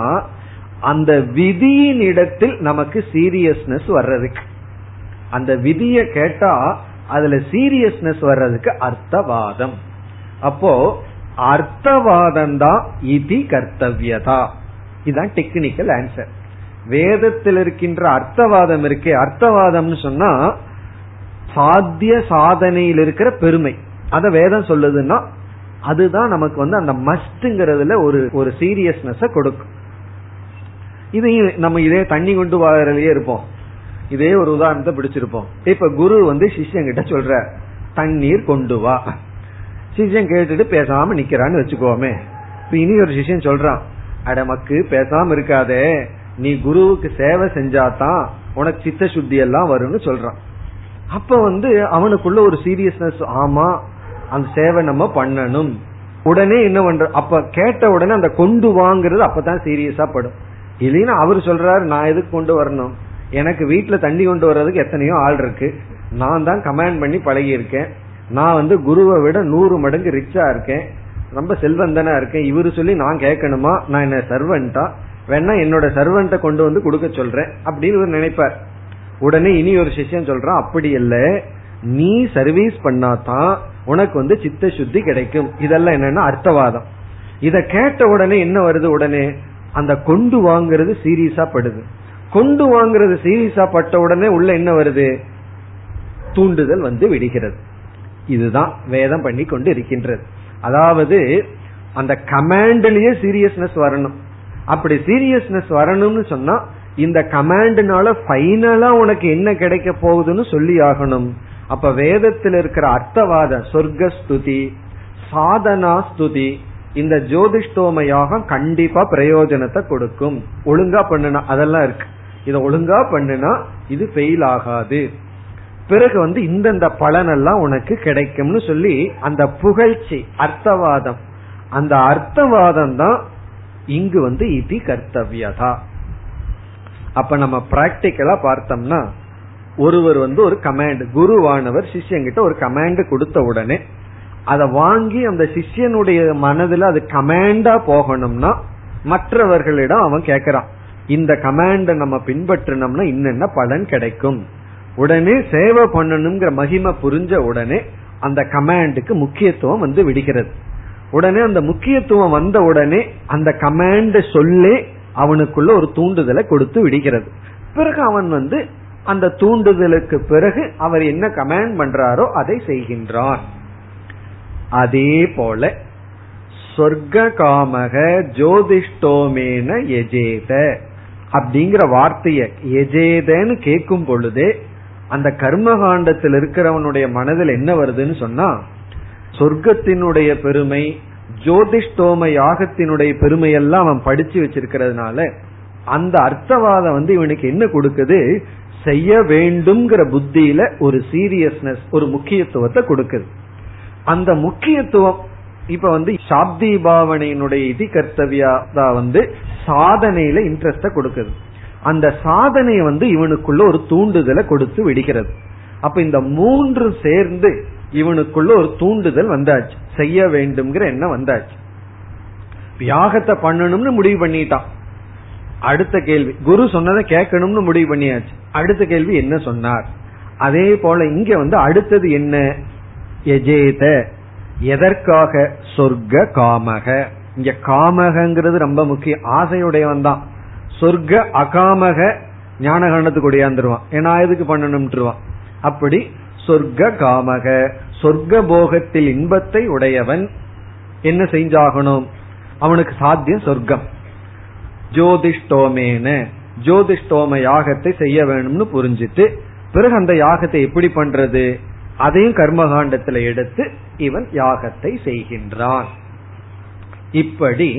அந்த விதியின் இடத்தில் நமக்கு சீரியஸ்னஸ் வர்றதுக்கு. அந்த விதிய கேட்டா அதுல சீரியஸ்னஸ் வர்றதுக்கு அர்த்தவாதம். அப்போ அர்த்தவாதம் தான் இதி கர்த்தவியதா. இதுதான் டெக்னிக்கல் ஆன்சர் வேதத்தில் இருக்கின்ற அர்த்தவாதம் இருக்கே அர்த்தவாதம்னு சொன்னா சாத்திய சாதனையில் இருக்கிற பெருமை. அத வேதம் சொல்லுதுன்னா அதுதான் நமக்கு வந்து அந்த மஸ்ட்ங்கிறதுல ஒரு ஒரு சீரியஸ்னஸ் கொடுக்கும். இது நம்ம இதே தண்ணி கொண்டு வரலையே இருப்போம். இதே ஒரு உதாரணத்தை பிடிச்சிருப்போம். இப்ப குரு வந்து சிஷ்யங்கிட்ட சொல்ற தண்ணீர் கொண்டு வா. சிஷ்யன் கேட்டுட்டு பேசாம நிக்கிறான்னு வச்சுக்கோமே. இப்ப இனி ஒரு சிஷ்யன் சொல்றான் அடமக்கு பேசாம இருக்காதே. நீ குருவுக்கு சேவை செஞ்சாதான் உனக்கு சித்த சுத்தி எல்லாம் வரும்னு சொல்றான். அப்ப வந்து அவனுக்குள்ள ஒரு சீரியஸ்னஸ் ஆமா அந்த சேவை நம்ம பண்ணணும். உடனே என்ன பண்ற அப்ப கேட்ட உடனே அந்த கொண்டு வாங்குறது அப்பதான் சீரியஸா படும். இல்லைன்னா அவர் சொல்றாரு நான் எதுக்கு கொண்டு வரணும்? எனக்கு வீட்டுல தண்ணி கொண்டு வர்றதுக்கு எத்தனையோ ஆள் இருக்கு. நான் தான் கமாண்ட் பண்ணி பழகி இருக்கேன் நான் வந்து குருவை விட நூறு மடங்கு ரிச்சா இருக்கேன். ரொம்ப செல்வந்தனா இருக்கேன். இவரு சொல்லி நான் கேட்கணுமா? நான் என்ன சர்வன்டா வேணா என்னோட சர்வன்ட்ட கொண்டு வந்து கொடுக்க சொல்றேன் அப்படின்னு நினைப்பார். உடனே இனி ஒரு சிஷ்யம் சொல்றான் அப்படி இல்லை. நீ சர்வீஸ் பண்ணாதான் உனக்கு வந்து சித்த சுத்தி கிடைக்கும். இதெல்லாம் என்னன்னா அர்த்தவாதம். இத கேட்ட உடனே என்ன வருது உடனே? அந்த கொண்டு வாங்குறது சீரியஸா படுது. கொண்டு வாங்குறது சீரியஸா பட்ட உடனே உள்ள என்ன வருது? தூண்டுதல் வந்து விடுகிறது. இதுதான் வேதம் பண்ணி கொண்டு இருக்கின்றது அதாவது அந்த கமாண்ட்லயே சீரியஸ்னஸ் வரணும். அப்படி சீரியஸ்னஸ் வரணும்னு சொன்னா இந்த கமாண்ட்னால ஃபைனலா உனக்கு என்ன கிடைக்க போகுதுன்னு சொல்லி ஆகணும். அப்ப வேதத்தில் இருக்கிற அர்த்தவாத சொர்க்க ஸ்துதி சாதனா ஸ்துதி இந்த ஜோதிஷ்டோம கண்டிப்பா பிரயோஜனத்தை கொடுக்கும். ஒழுங்கா பண்ணுனா அதெல்லாம் இருக்கு. இத ஒழுங்கா பண்ணுனா இது ஃபெயில் ஆகாது. பிறகு வந்து இந்தந்த பலனெல்லாம் உனக்கு கிடைக்கும்னு சொல்லி அந்த புகழ்ச்சி அர்த்தவாதம் அந்த அர்த்தவாதம் தான் இங்கு வந்து இதி கர்த்தவியதா. அப்ப நம்ம பிராக்டிக்கலா பார்த்தோம்னா ஒருவர் வந்து ஒரு கமாண்ட் குருவானவர் சிஷ்யங்கிட்ட ஒரு கமாண்ட் கொடுத்த உடனே அதை வாங்கி அந்த சிஷ்யனுடைய மனதுல அது கமாண்டா போகணும்னா மற்றவர்களிடம் அவன் கேக்குறான் இந்த கமாண்ட நம்ம பின்பற்றினோம்னா இன்னென்ன பலன் கிடைக்கும்? உடனே சேவை பண்ணணுங்கிற மகிமை புரிஞ்ச உடனே அந்த கமாண்டுக்கு முக்கியத்துவம் வந்து விடுகிறது. உடனே அந்த முக்கியத்துவம் வந்த உடனே அந்த கமாண்ட சொல்லே அவனுக்குள்ள ஒரு தூண்டுதலை கொடுத்து விடுகிறது. பிறகு அவன் வந்து அந்த தூண்டுதலுக்கு பிறகு அவர் என்ன கமெண்ட் பண்றாரோ அதை செய்கின்றான் அதே போல சொர்க்க காமக ஜோதிஷ்டோமேன எஜேத அப்படிங்கிற வார்த்தைய எஜேதன்னு கேட்கும் பொழுதே அந்த கர்மகாண்டத்தில் இருக்கிறவனுடைய மனதில் என்ன வருதுன்னு சொன்னா சொர்க்கத்தினுடைய பெருமை ஜோதிஷ்டோம யாகத்தினுடைய பெருமையெல்லாம் அவன் படிச்சு வச்சிருக்கிறதுனால அந்த அர்த்தவாதம் வந்து இவனுக்கு என்ன கொடுக்குது? செய்ய வேண்டும்ங்கிற புத்தியில ஒரு சீரியஸ்னஸ் ஒரு முக்கியத்துவத்தை கொடுக்குது. அந்த முக்கியத்துவம் இப்ப வந்து சாப்தி பாவனையினுடைய இதி கர்த்தவியா வந்து சாதனையில இன்ட்ரெஸ்ட கொடுக்குது. அந்த சாதனை வந்து இவனுக்குள்ள ஒரு தூண்டுதலை கொடுத்து விடுகிறது. அப்ப இந்த மூன்று சேர்ந்து இவனுக்குள்ள ஒரு தூண்டுதல் வந்தாச்சு. செய்ய வேண்டும்ங்கிற எண்ணம் வந்தாச்சு. யாகத்தை பண்ணணும்னு முடிவு பண்ணிட்டான். அடுத்த கேள்வி. குரு சொன்னதை கேட்கணும்னு முடிவு பண்ணியாச்சு. அடுத்த கேள்வி என்ன சொன்னார்? அதே போல இங்க வந்து அடுத்தது என்ன? எஜேத எதற்காக? சொர்க்க காமக. இங்க காமகங்கிறது ரொம்ப முக்கியம். ஆசையுடையவன் தான் சொர்க்க அகாமக ஞான கண்டத்துக்கு ஒடியாந்துருவான். ஏன்னா எதுக்கு பண்ணணும்ட்டுருவான் அப்படி சொர்க்க காமக. சொர்க்க போகத்தில் இன்பத்தை உடையவன். என்ன செஞ்சாகணும்? அவனுக்கு சாத்தியம் சொர்க்கம். ஜோதிஷ்டோமேன. ஜோதிஷ்டோம யாகத்தை செய்ய வேணும்னு புரிஞ்சிட்டு பிறகு அந்த யாகத்தை எப்படி பண்றது? அதையும் கர்மகாண்டத்துல எடுத்து இவன் யாகத்தை செய்கின்றான். இப்படி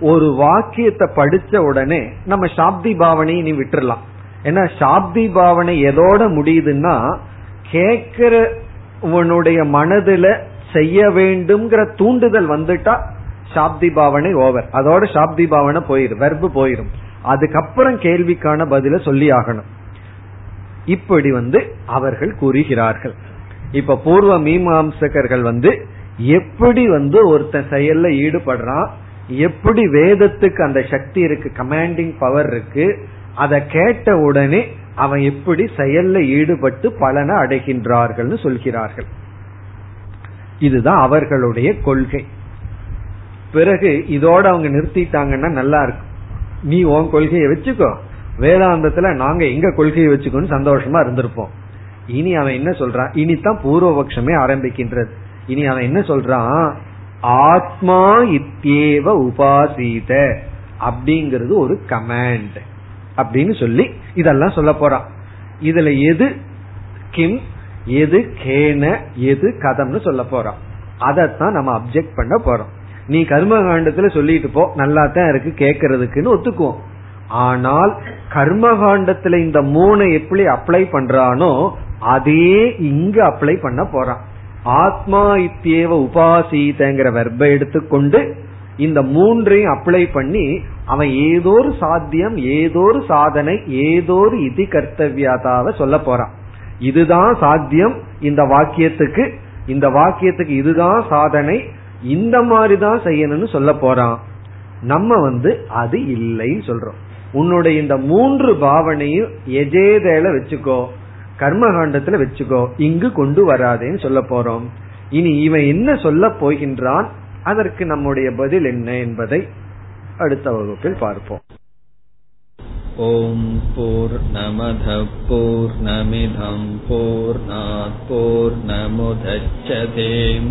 ஒரு வாக்கியத்தை படிச்ச உடனே நம்ம சாப்தி பாவனையை நீ விட்டுறலாம். ஏன்னா சாப்தி பாவனை எதோட முடியுதுன்னா கேட்கிறவனுடைய மனதுல செய்ய வேண்டும்ங்கிற தூண்டுதல் வந்துட்டா சாப்தி பாவனை ஓவர். அதோட சாப்தி பாவனை போயிரும் வெர்பு போயிரும். அதுக்கப்புறம் கேள்விக்கான பதில சொல்லி ஆகணும். இப்படி வந்து அவர்கள் கூறுகிறார்கள். இப்ப பூர்வ மீமாம்சகர்கள் வந்து எப்படி வந்து ஒருத்தன் செயல்ல ஈடுபடுறான் எப்படி வேதத்துக்கு அந்த சக்தி இருக்கு கமாண்டிங் பவர் இருக்கு அதை கேட்ட உடனே அவன் எப்படி செயல்ல ஈடுபட்டு பலனை அடைகின்றார்கள் சொல்கிறார்கள். இதுதான் அவர்களுடைய கொள்கை. பிறகு இதோட அவங்க நிறுத்திட்டாங்கன்னா நல்லா இருக்கும். நீ உன் கொள்கையை வச்சுக்கோ. வேதாந்தத்துல நாங்க எங்க கொள்கையை வச்சுக்கோன்னு சந்தோஷமா இருந்திருப்போம். இனி அவன் என்ன சொல்றான்? இனிதான் பூர்வபக்ஷமே ஆரம்பிக்கின்றது. இனி அவன் என்ன சொல்றான்? ஆத்மா இத்தியேவ உபாசீத அப்படிங்கிறது ஒரு கமாண்ட் அப்படின்னு சொல்லி இதெல்லாம் சொல்ல போறான். இதுல எது கிம் எது கேன எது கதம்னு சொல்ல போறான். அதைத்தான் நம்ம அப்செக்ட் பண்ண போறோம். நீ கர்ம காண்டத்துல சொல்லிட்டு போ நல்லா தான் இருக்கு கேட்கறதுக்குன்னு ஒத்துக்குவோம். ஆனால் கர்ம காண்டத்துல இந்த மூணு எப்படி அப்ளை பண்றானோ அதே இங்க அப்ளை பண்ண போறான். ஆத்மா இத்தியேவ உபாசீதங்கிற வெர்பை எடுத்துக்கொண்டு இந்த மூன்றையும் அப்ளை பண்ணி அவன் ஏதோ ஒரு சாத்தியம் ஏதோ ஒரு சாதனை ஏதோ ஒரு இதி கர்த்தவியதாவ சொல்ல போறான். இதுதான் சாத்தியம் இந்த வாக்கியத்துக்கு. இந்த வாக்கியத்துக்கு இதுதான் சாதனை. இந்த மாதிரி தான் செய்யணும்னு சொல்ல போறான். நம்ம வந்து அது இல்லைன்னு சொல்றோம். உன்னுடைய இந்த மூன்று பாவனையும் எஜேதையில வச்சுக்கோ கர்மகாண்டத்துல வச்சுக்கோ இங்கு கொண்டு வராதேன்னு சொல்ல போறோம். இனி இவன் என்ன சொல்ல போகின்றான்? அதற்கு நம்முடைய பதில் என்ன என்பதை அடுத்த வகுப்பில் பார்ப்போம். ஓம் போர் நமத போர் நமிதம் போர் போர் நமுதச்சதேம்